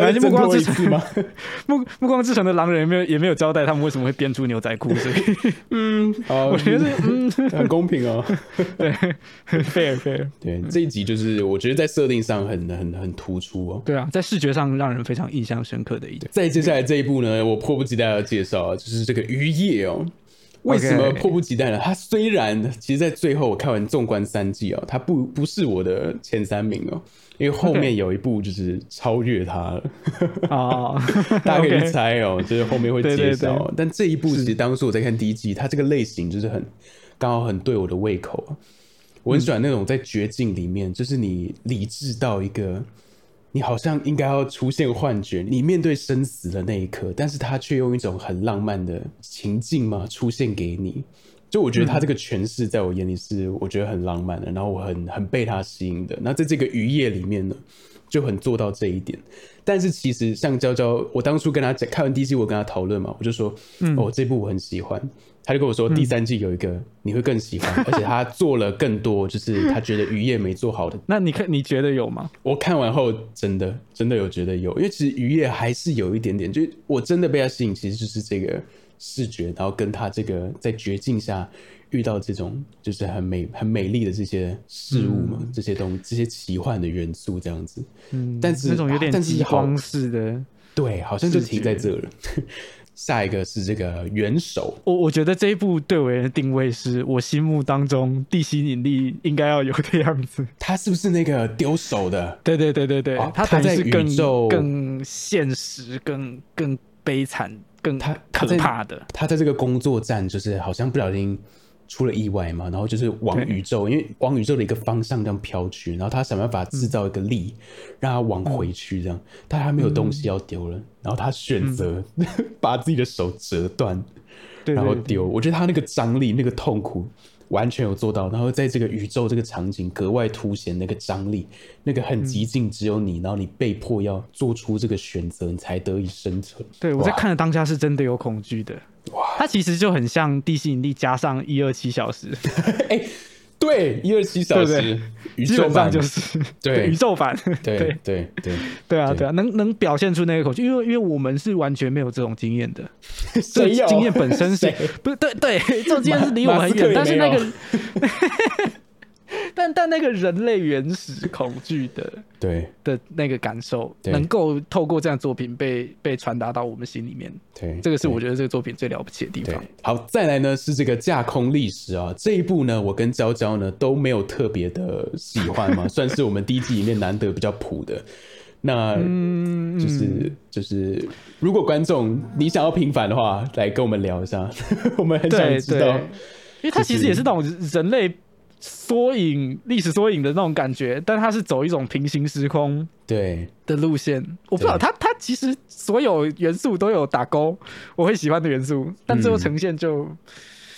[SPEAKER 1] 反正暮光之城吗？[LAUGHS]
[SPEAKER 2] 暮暮光之城的狼人也没有也没有交代他们为什么会编出牛仔裤，所以 [LAUGHS]
[SPEAKER 1] 嗯，我觉得嗯很公平哦。
[SPEAKER 2] 对，fair fair。
[SPEAKER 1] 对，这一集就是我觉得在设定上很很很突出哦。
[SPEAKER 2] 对啊，在视觉上让人非常印象深刻的一点。
[SPEAKER 1] 再接下来这一部呢，我迫不及待要介绍，就是这个渔业哦。为什么迫不及待呢？他虽然其实，在最后我看完纵观三季哦，他不不是我的前三名哦，因为后面有一部就是超越他了哦，[LAUGHS] 大家可以去猜哦，就是后面会介绍。但这一部其实当初我在看第一季，它这个类型就是很刚好很对我的胃口我很喜欢那种在绝境里面，就是你理智到一个。你好像应该要出现幻觉，你面对生死的那一刻，但是他却用一种很浪漫的情境嘛出现给你。就我觉得他这个诠释，在我眼里是我觉得很浪漫的，然后我很很被他吸引的。那在这个渔业里面呢，就很做到这一点。但是其实像娇娇，我当初跟他讲看完第一季，我跟他讨论嘛，我就说，嗯哦，这部我很喜欢。他就跟我说，第三季有一个你会更喜欢，[LAUGHS] 而且他做了更多，就是他觉得渔业没做好的。
[SPEAKER 2] 那你看，你觉得有吗？
[SPEAKER 1] 我看完后真的真的有觉得有，因为其实渔业还是有一点点，就我真的被他吸引，其实就是这个视觉，然后跟他这个在绝境下遇到这种就是很美很美丽的这些事物嘛，这些东西这些奇幻的元素这样子。嗯，但是
[SPEAKER 2] 那种有点极光式的，
[SPEAKER 1] 对，好像就停在这了。下一个是这个元首，
[SPEAKER 2] 我我觉得这一部对我的定位是我心目当中地心引力应该要有的样子。
[SPEAKER 1] 他是不是那个丢手的？
[SPEAKER 2] 对对对对对，
[SPEAKER 1] 他
[SPEAKER 2] 在
[SPEAKER 1] 宇宙
[SPEAKER 2] 更现实、更更悲惨、更他可怕的。
[SPEAKER 1] 他在这个工作站，就是好像不小心。出了意外嘛，然后就是往宇宙，因为往宇宙的一个方向这样飘去，然后他想办法制造一个力，让他往回去这样，但他没有东西要丢了，然后他选择 [LAUGHS] 把自己的手折断，然后丢。我觉得他那个张力、那个痛苦。完全有做到，然后在这个宇宙这个场景格外凸显那个张力，那个很极尽只有你，然后你被迫要做出这个选择，你才得以生存。
[SPEAKER 2] 对我在看的当下是真的有恐惧的，哇！它其实就很像地心引力加上一二七小时，[LAUGHS]
[SPEAKER 1] 哎。对，一二七小时，
[SPEAKER 2] 宇宙版。就是
[SPEAKER 1] 对。
[SPEAKER 2] 宇宙版，
[SPEAKER 1] 对 [LAUGHS] 对。对
[SPEAKER 2] 对。啊对。啊，能能表现出那个口气，因为因为我们是完全没有这种经验的，[LAUGHS]
[SPEAKER 1] 这
[SPEAKER 2] 经验本身是不是对对，这种经验是离我很远，但是那个。[LAUGHS] 但 [LAUGHS] 但那个人类原始恐惧的
[SPEAKER 1] 对。
[SPEAKER 2] 的那个感受，能够透过这样作品被被传达到我们心里面，
[SPEAKER 1] 对，
[SPEAKER 2] 这个是我觉得这个作品最了不起的地方。
[SPEAKER 1] 好，再来呢是这个架空历史啊，这一部呢我跟娇娇呢都没有特别的喜欢嘛，[LAUGHS] 算是我们第一季里面难得比较普的。那就是就是，如果观众你想要平反的话，来跟我们聊一下，我们很想知道，
[SPEAKER 2] 因为它其实也是那种人类。缩影历史缩影的那种感觉，但它是走一种平行时空
[SPEAKER 1] 对
[SPEAKER 2] 的路线。我不知道它它其实所有元素都有打勾，我会喜欢的元素，但最后呈现就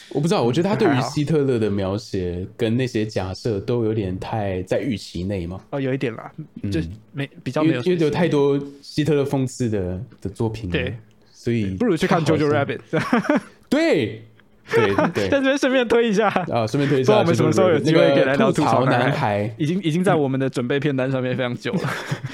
[SPEAKER 1] 我不知道。我觉得他对于希特勒的描写跟那些假设都有点太在预期内嘛。
[SPEAKER 2] 哦，有一点啦，就没比较没有，
[SPEAKER 1] 因为有太多希特勒讽刺的的作品，
[SPEAKER 2] 对，
[SPEAKER 1] 所以
[SPEAKER 2] 不如去看《JoJo Rabbit》。[LAUGHS]
[SPEAKER 1] 对。对 [LAUGHS] 对，
[SPEAKER 2] 在这边顺便推一下
[SPEAKER 1] 啊，顺便推一下，
[SPEAKER 2] 我们什么时候有机会可以来到吐槽
[SPEAKER 1] 男孩？
[SPEAKER 2] 已经已经在我们的准备片单上面非常久了。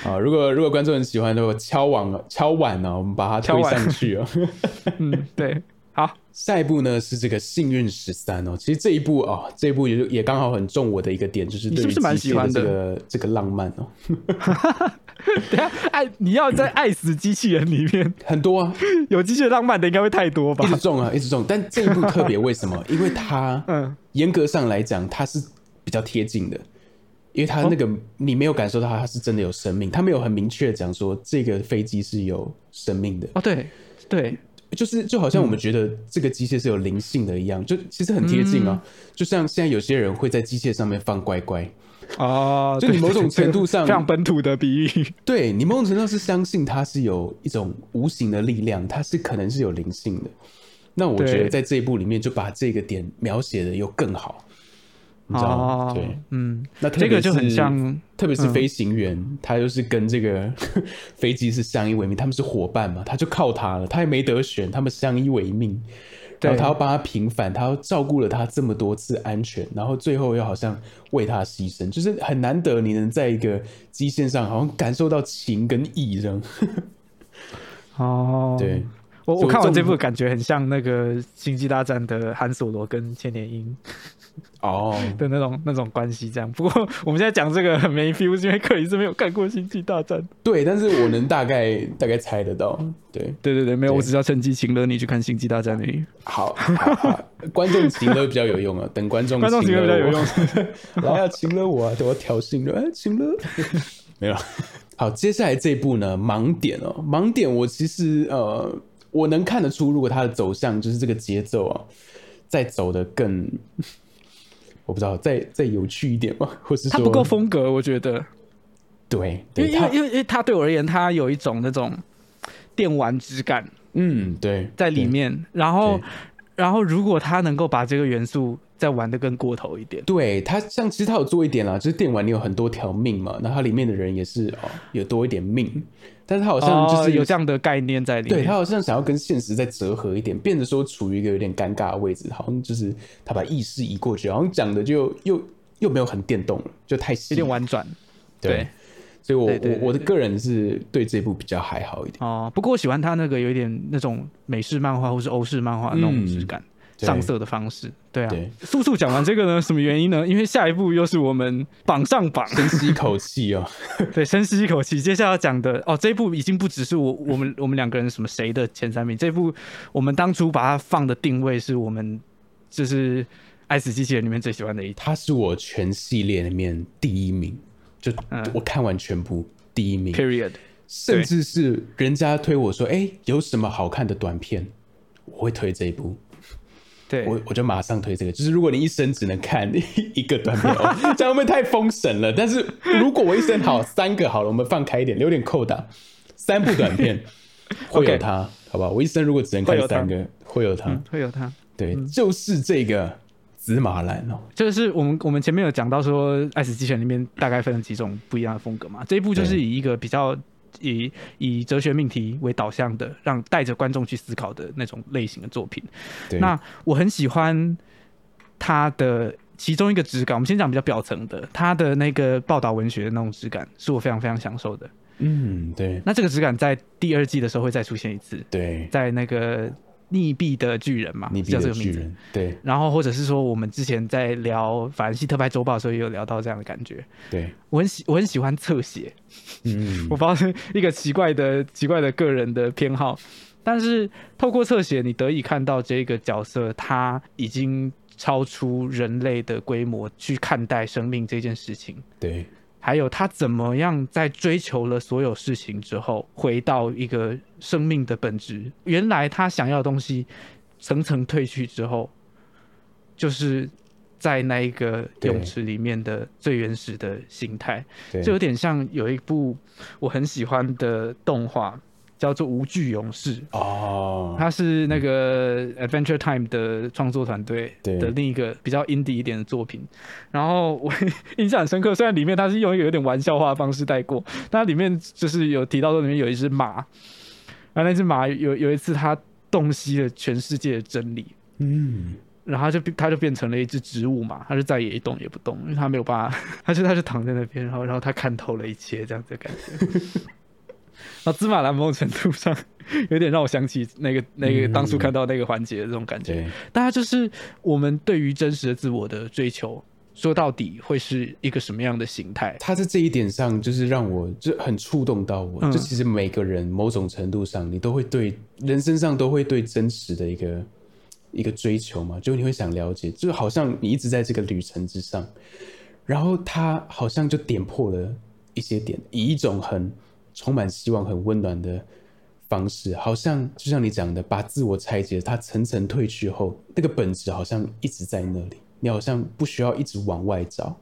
[SPEAKER 2] [LAUGHS]
[SPEAKER 1] 啊，如果如果观众很喜欢的话，敲碗敲碗呢，我们把它推上去啊。[LAUGHS]
[SPEAKER 2] 嗯，对。好，
[SPEAKER 1] 下一步呢是这个幸运十三哦。其实这一部啊，这一部也也刚好很中我的一个点，就是对于
[SPEAKER 2] 蛮喜欢
[SPEAKER 1] 这个这个浪漫哦。[LAUGHS]
[SPEAKER 2] 等下，爱你要在爱死机器人里面 [LAUGHS]
[SPEAKER 1] 很多啊，
[SPEAKER 2] 有机器人浪漫的应该会太多吧？
[SPEAKER 1] 一直中啊，一直中。但这一部特别，为什么？[LAUGHS] 因为它，嗯，严格上来讲，它是比较贴近的，因为它那个你没有感受到它是真的有生命，它没有很明确的讲说这个飞机是有生命的。
[SPEAKER 2] 哦，对对。
[SPEAKER 1] 就是就好像我们觉得这个机械是有灵性的一样，就其实很贴近啊。就像现在有些人会在机械上面放乖乖
[SPEAKER 2] 啊，
[SPEAKER 1] 就你某种程度上
[SPEAKER 2] 非常本土的比喻。
[SPEAKER 1] 对你某种程度上是相信它是有一种无形的力量，它是可能是有灵性的。那我觉得在这一部里面就把这个点描写的又更好。哦，对，嗯，那
[SPEAKER 2] 这个就很像，
[SPEAKER 1] 特别是飞行员，他就是跟这个 [LAUGHS] 飞机是相依为命，他们是伙伴嘛，他就靠他了，他也没得选，他们相依为命，然后他要帮他平反，他要照顾了他这么多次安全，然后最后又好像为他牺牲，就是很难得你能在一个基线上好像感受到情跟义这样。[LAUGHS]
[SPEAKER 2] 哦，
[SPEAKER 1] 对
[SPEAKER 2] 我我看完这部感觉很像那个星际大战的韩索罗跟千年鹰。
[SPEAKER 1] 哦 [LAUGHS]
[SPEAKER 2] 的那种那种关系，这样。不过我们现在讲这个很没 feel，因为克里斯没有看过《星际大战》。
[SPEAKER 1] 对，但是我能大概大概猜得到。对，
[SPEAKER 2] 对对对，没有，我只要趁机请了你去看《星际大战》而已。
[SPEAKER 1] 好，观众请了比较有用啊。等观众
[SPEAKER 2] 观众请了比较有用，[LAUGHS]
[SPEAKER 1] 来啊，请了我啊，等我挑衅了，哎，请了。[LAUGHS] 没有。好，接下来这部呢，盲点哦，盲点，我其实呃，我能看得出，如果它的走向就是这个节奏啊，再走的更。[LAUGHS] 我不知道再再有趣一点吗？[LAUGHS] 或是
[SPEAKER 2] 他不够风格？我觉得，
[SPEAKER 1] 对，
[SPEAKER 2] 因为因为因为因为他对我而言，他有一种那种电玩质感，
[SPEAKER 1] 嗯，对，
[SPEAKER 2] 在里面。然后然后，如果他能够把这个元素再玩的更过头一点。
[SPEAKER 1] 对他像其实他有做一点啦，就是电玩你有很多条命嘛，那它里面的人也是哦有多一点命，但是他好像就是
[SPEAKER 2] 有这样的概念在里面。
[SPEAKER 1] 对他好像想要跟现实再折合一点，变得说处于一个有点尴尬的位置，好像就是他把意识移过去，好像讲的就又又没有很电动了，就太
[SPEAKER 2] 有点婉转。对。
[SPEAKER 1] 所以，我我我的个人是对这部比较还好一点
[SPEAKER 2] 哦。不过我喜欢他那个有一点那种美式漫画或是欧式漫画那种质感，上色的方式。对啊，速速讲完这个呢，什么原因呢？因为下一步又是我们榜上榜，
[SPEAKER 1] 深吸一口气哦。[LAUGHS]
[SPEAKER 2] 对，深吸一口气。接下来要讲的哦，这一部已经不只是我我们我们两个人什么谁的前三名，这部我们当初把它放的定位是我们就是爱死机器人里面最喜欢的一，
[SPEAKER 1] 它是我全系列里面第一名。就我看完全部第一名
[SPEAKER 2] ，period，
[SPEAKER 1] 甚至是人家推我说，哎，有什么好看的短片，我会推这一部。
[SPEAKER 2] 对，
[SPEAKER 1] 我我就马上推这个。就是如果你一生只能看 [LAUGHS] 一个短片，这样会不会太封神了？但是如果我一生好三个好了，我们放开一点，留点扣档，三部短片 [LAUGHS] 会有它，好吧？我一生如果只能看三个，会有它，
[SPEAKER 2] 会有它。
[SPEAKER 1] 对，就是这个。紫马兰哦，
[SPEAKER 2] 就是我们我们前面有讲到说，《爱死机器人》里面大概分了几种不一样的风格嘛。这一部就是以一个比较以以哲学命题为导向的，让带着观众去思考的那种类型的作品。那我很喜欢他的其中一个质感。我们先讲比较表层的，他的那个报道文学的那种质感，是我非常非常享受的。
[SPEAKER 1] 嗯，对。
[SPEAKER 2] 那这个质感在第二季的时候会再出现一次。
[SPEAKER 1] 对，
[SPEAKER 2] 在那个。溺毙的巨人嘛，叫这个名字。
[SPEAKER 1] 对，
[SPEAKER 2] 然后或者是说，我们之前在聊法兰西特派周报的时候，也有聊到这样的感觉。
[SPEAKER 1] 对
[SPEAKER 2] 我很喜，我很喜欢侧写。
[SPEAKER 1] 嗯，[LAUGHS]
[SPEAKER 2] 我发现一个奇怪的、奇怪的个人的偏好，但是透过侧写，你得以看到这个角色，他已经超出人类的规模去看待生命这件事情。
[SPEAKER 1] 对。
[SPEAKER 2] 还有他怎么样在追求了所有事情之后，回到一个生命的本质？原来他想要的东西，层层褪去之后，就是在那一个泳池里面的最原始的形态，就有点像有一部我很喜欢的动画。叫做《无惧勇士》
[SPEAKER 1] 哦，
[SPEAKER 2] 他是那个 Adventure Time 的创作团队的另一个比较 indie 一点的作品。然后我印象很深刻，虽然里面他是用一个有点玩笑化的方式带过，但里面就是有提到说里面有一只马，然后那只马有有一次它洞悉了全世界的真理，
[SPEAKER 1] 嗯，
[SPEAKER 2] 然后就它就变成了一只植物嘛，它就再也一动也不动，因为它没有办法，[LAUGHS] 它就它就躺在那边，然后然后它看透了一切这样子的感觉。那芝麻蓝某种程度上有点让我想起那个那个当初看到那个环节的这种感觉。大家就是我们对于真实的自我的追求，说到底会是一个什么样的形态？
[SPEAKER 1] 他在这一点上就是让我就很触动到我。就其实每个人某种程度上，你都会对人身上都会对真实的一个一个追求嘛，就你会想了解，就好像你一直在这个旅程之上，然后他好像就点破了一些点，以一种很。充满希望、很温暖的方式，好像就像你讲的，把自我拆解，它层层褪去后，那个本质好像一直在那里。你好像不需要一直往外找，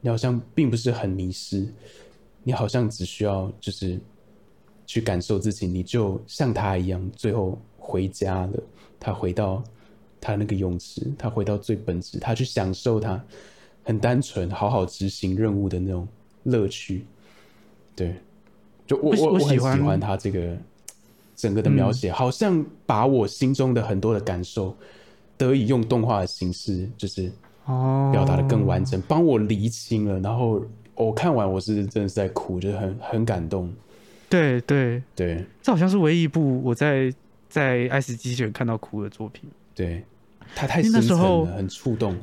[SPEAKER 1] 你好像并不是很迷失，你好像只需要就是去感受自己，你就像他一样，最后回家了。他回到他那个泳池，他回到最本质，他去享受他很单纯、好好执行任务的那种乐趣。对。就我我我很喜欢他这个整个的描写，好像把我心中的很多的感受得以用动画的形式，就是
[SPEAKER 2] 哦
[SPEAKER 1] 表达的更完整，帮我厘清了。然后我看完，我是真的是在哭，就是很很感动。
[SPEAKER 2] 对对
[SPEAKER 1] 对，
[SPEAKER 2] 这好像是唯一一部我在在爱死机器人看到哭的作品。
[SPEAKER 1] 对，他太深沉了，很触动。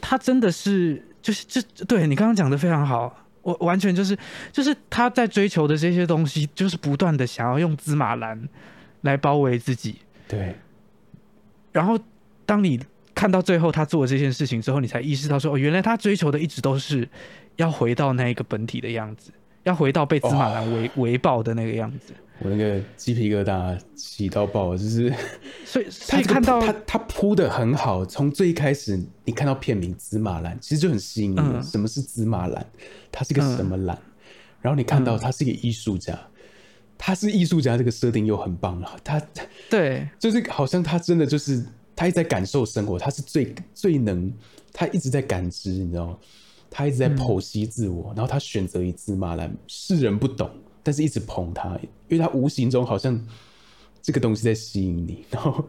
[SPEAKER 2] 他真的是就是这对你刚刚讲的非常好。我完全就是，就是他在追求的这些东西，就是不断的想要用芝麻蓝来包围自己。
[SPEAKER 1] 对。
[SPEAKER 2] 然后，当你看到最后他做的这件事情之后，你才意识到说，哦，原来他追求的一直都是要回到那一个本体的样子，要回到被芝麻蓝围围抱的那个样子。
[SPEAKER 1] 我那个鸡皮疙瘩起到爆，就是
[SPEAKER 2] 所以所以看到
[SPEAKER 1] 他他铺的很好，从最一开始你看到片名“芝麻蓝”，其实就很吸引你。什么是芝麻蓝？它是个什么蓝？然后你看到他是一个艺术家，他是艺术家，这个设定又很棒了。他
[SPEAKER 2] 对，
[SPEAKER 1] 就是好像他真的就是他一直在感受生活，他是最最能，他一直在感知，你知道吗？他一直在剖析自我，然后他选择一只马兰，世人不懂，但是一直捧他，因为他无形中好像这个东西在吸引你，[LAUGHS] 然后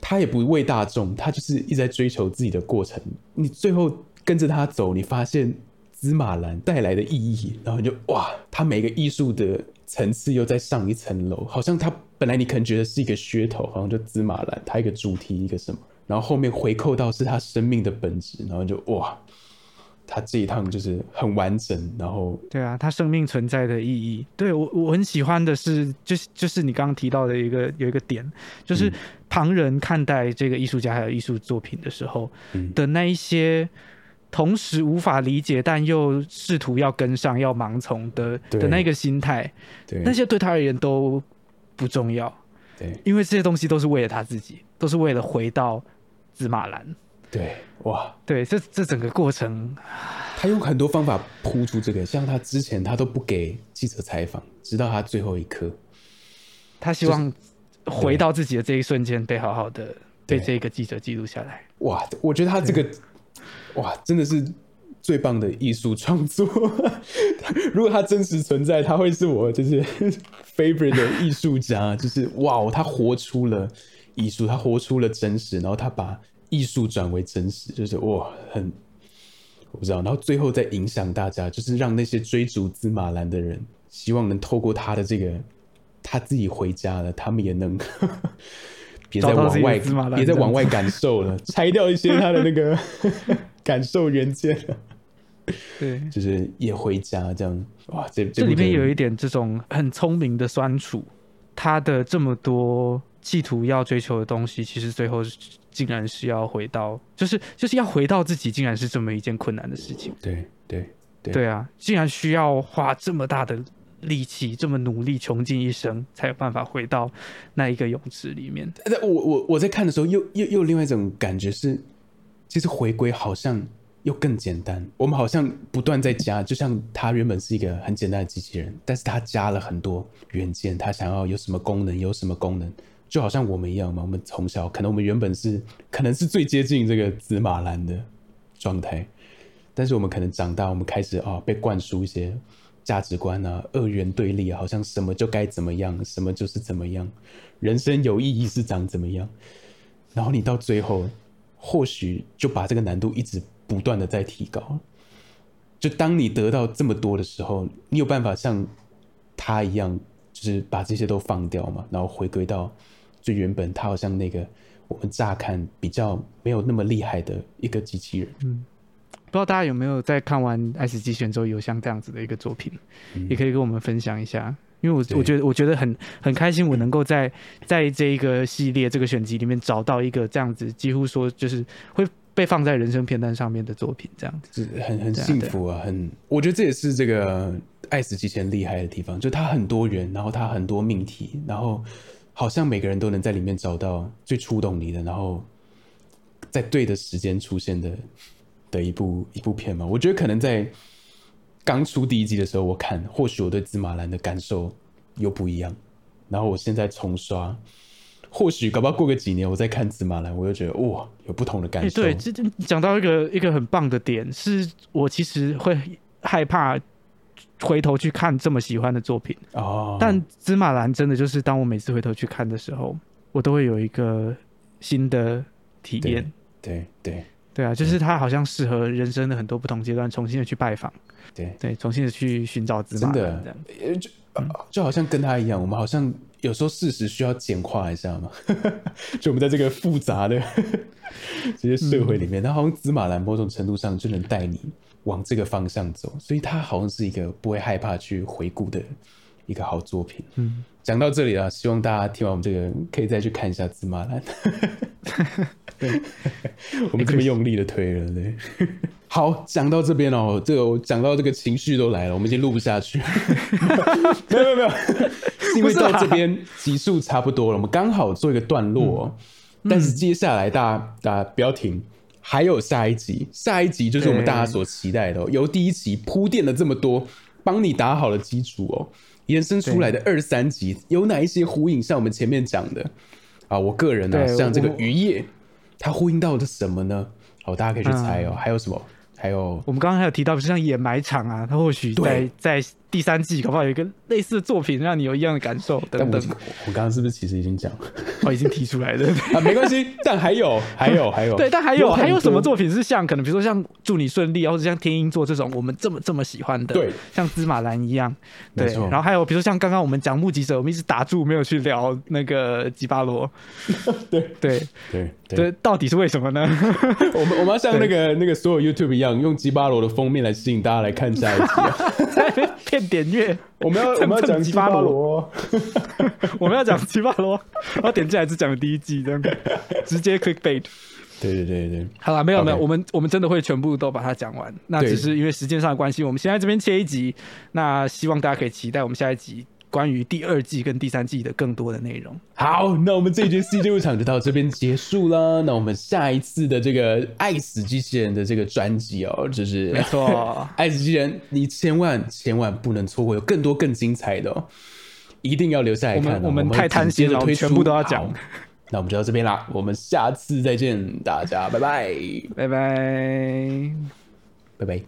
[SPEAKER 1] 他也不为大众，他就是一直在追求自己的过程。你最后跟着他走，你发现芝麻蓝带来的意义，然后你就哇，他每个艺术的层次又在上一层楼，好像他本来你可能觉得是一个噱头，好像就芝麻蓝，它一个主题一个什么，然后后面回扣到是他生命的本质，然后就哇。他这一趟就是很完整，然后
[SPEAKER 2] 对啊，他生命存在的意义，对我我很喜欢的是，就是就是你刚刚提到的一个有一个点，就是旁人看待这个艺术家还有艺术作品的时候的那一些，同时无法理解但又试图要跟上要盲从的的那个心态，那些对他而言都不重要，
[SPEAKER 1] 对，
[SPEAKER 2] 因为这些东西都是为了他自己，都是为了回到紫马兰。
[SPEAKER 1] 对，哇，
[SPEAKER 2] 对，这这整个过程，
[SPEAKER 1] 他用很多方法铺出这个，像他之前他都不给记者采访，直到他最后一刻，
[SPEAKER 2] 他希望回到自己的这一瞬间被好好的被这个记者记录下来。
[SPEAKER 1] 哇，我觉得他这个，哇，真的是最棒的艺术创作。[LAUGHS] 如果他真实存在，他会是我就是 [LAUGHS] favorite 的艺术家，就是哇，他活出了艺术，他活出了真实，然后他把。艺术转为真实，就是哇，很我不知道。然后最后再影响大家，就是让那些追逐芝麻兰的人，希望能透过他的这个，他自己回家了，他们也能 [LAUGHS] 别再往外，别再往外感受了，拆掉一些他的那个感受元件了。
[SPEAKER 2] 对，[LAUGHS]
[SPEAKER 1] 就是也回家这样。哇，这
[SPEAKER 2] 这里面有一点这种很聪明的酸楚，他的这么多企图要追求的东西，其实最后。竟然是要回到，就是就是要回到自己，竟然是这么一件困难的事情。
[SPEAKER 1] 对对
[SPEAKER 2] 对啊！竟然需要花这么大的力气，这么努力，穷尽一生，才有办法回到那一个泳池里面。
[SPEAKER 1] 我我我在看的时候，又又又另外一种感觉是，其实回归好像又更简单。我们好像不断在加，就像它原本是一个很简单的机器人，但是它加了很多元件，它想要有什么功能，有什么功能。就好像我们一样嘛，我们从小可能我们原本是可能是最接近这个紫马兰的状态，但是我们可能长大，我们开始啊被灌输一些价值观啊，二元对立，好像什么就该怎么样，什么就是怎么样，人生有意义是长怎么样，然后你到最后或许就把这个难度一直不断的在提高，就当你得到这么多的时候，你有办法像他一样，就是把这些都放掉嘛，然后回归到。最原本，他好像那个我们乍看比较没有那么厉害的一个机器人。
[SPEAKER 2] 嗯，不知道大家有没有在看完《爱死机选》之后有像这样子的一个作品，也可以跟我们分享一下。因为我我觉得我觉得很很开心，我能够在在这一个系列这个选集里面找到一个这样子，几乎说就是会被放在人生片段上面的作品，这样子
[SPEAKER 1] 很很幸福啊！很，我觉得这也是这个《爱死机器人》厉害的地方，就它很多元，然后它很多命题，然后。好像每个人都能在里面找到最触动你的，然后在对的时间出现的的一部一部片嘛。我觉得可能在刚出第一季的时候，我看或许我对紫马兰的感受又不一样。然后我现在重刷，或许搞不好过个几年，我再看紫马兰，我又觉得哇，有不同的感受。
[SPEAKER 2] 对，这讲到一个一个很棒的点，是我其实会害怕。回头去看这么喜欢的作品哦，但芝麻蓝真的就是当我每次回头去看的时候，我都会有一个新的体验。
[SPEAKER 1] 对对
[SPEAKER 2] 对啊，就是它好像适合人生的很多不同阶段重新的去拜访。
[SPEAKER 1] 对
[SPEAKER 2] 对，重新的去寻找芝麻蓝这样。
[SPEAKER 1] 就就好像跟他一样，我们好像有时候事实需要简化一下嘛。[LAUGHS] 就我们在这个复杂的 [LAUGHS] 这些社会里面，他好像芝麻兰某种程度上就能带你。往这个方向走，所以他好像是一个不会害怕去回顾的一个好作品。嗯，讲到这里啊，希望大家听完我们这个，可以再去看一下《芝麻兰》。对，我们这么用力的推了，对。好，讲到这边哦，这个我讲到这个情绪都来了，我们已经录不下去。没有没有没有，是 [LAUGHS] 因为到这边集数差不多了，我们刚好做一个段落。但是接下来大家大家不要停。还有下一集，下一集就是我们大家所期待的，哦由第一集铺垫了这么多，帮你打好了基础哦，延伸出来的二三集有哪一些呼应？像我们前面讲的啊，我个人呢，像这个渔业，它呼应到的什么呢？好，大家可以去猜哦。还有什么？还有，
[SPEAKER 2] 我们刚刚还有提到，不是像掩埋场啊，它或许在在第三季，可不好有一个类似的作品，让你有一样的感受等等。
[SPEAKER 1] 我刚刚是不是其实已经讲了，
[SPEAKER 2] 我已经提出来了。[LAUGHS]
[SPEAKER 1] 啊？没关系，但还有，[LAUGHS] 还有，还有，
[SPEAKER 2] 对，但还有，还有什么作品是像可能，比如说像祝你顺利，或者像天鹰座这种，我们这么这么喜欢的，
[SPEAKER 1] 对，
[SPEAKER 2] 像芝麻蓝一样，对。然后还有，比如说像刚刚我们讲目击者，我们一直打住没有去聊那个吉巴罗，[LAUGHS]
[SPEAKER 1] 对。
[SPEAKER 2] 对。
[SPEAKER 1] 对
[SPEAKER 2] 对，到底是为什么呢？
[SPEAKER 1] 我们我们要像那个那个所有 YouTube 一样，用吉巴罗的封面来吸引大家来看下一集，
[SPEAKER 2] 骗点阅。
[SPEAKER 1] 我们要 [LAUGHS] [LAUGHS] 我们要讲吉巴罗，
[SPEAKER 2] 我们要讲吉巴罗，然后点进来只讲第一季，这样直接 click bait。
[SPEAKER 1] 对对对对，
[SPEAKER 2] 好了，没有没有，我们我们真的会全部都把它讲完。那只是因为时间上的关系，我们先在这边切一集。那希望大家可以期待我们下一集。关于第二季跟第三季的更多的内容。
[SPEAKER 1] 好，那我们这一节 CJ 入场就到这边结束啦。那我们下一次的这个《爱死机器人》的这个专辑哦，就是
[SPEAKER 2] 没错，[LAUGHS]《
[SPEAKER 1] 爱死机器人》，你千万千万不能错过，有更多更精彩的哦，一定要留下来看。
[SPEAKER 2] 我们太贪心了，全部都要讲。
[SPEAKER 1] 那我们就到这边啦，我们下次再见，大家拜拜，
[SPEAKER 2] 拜拜，
[SPEAKER 1] 拜拜。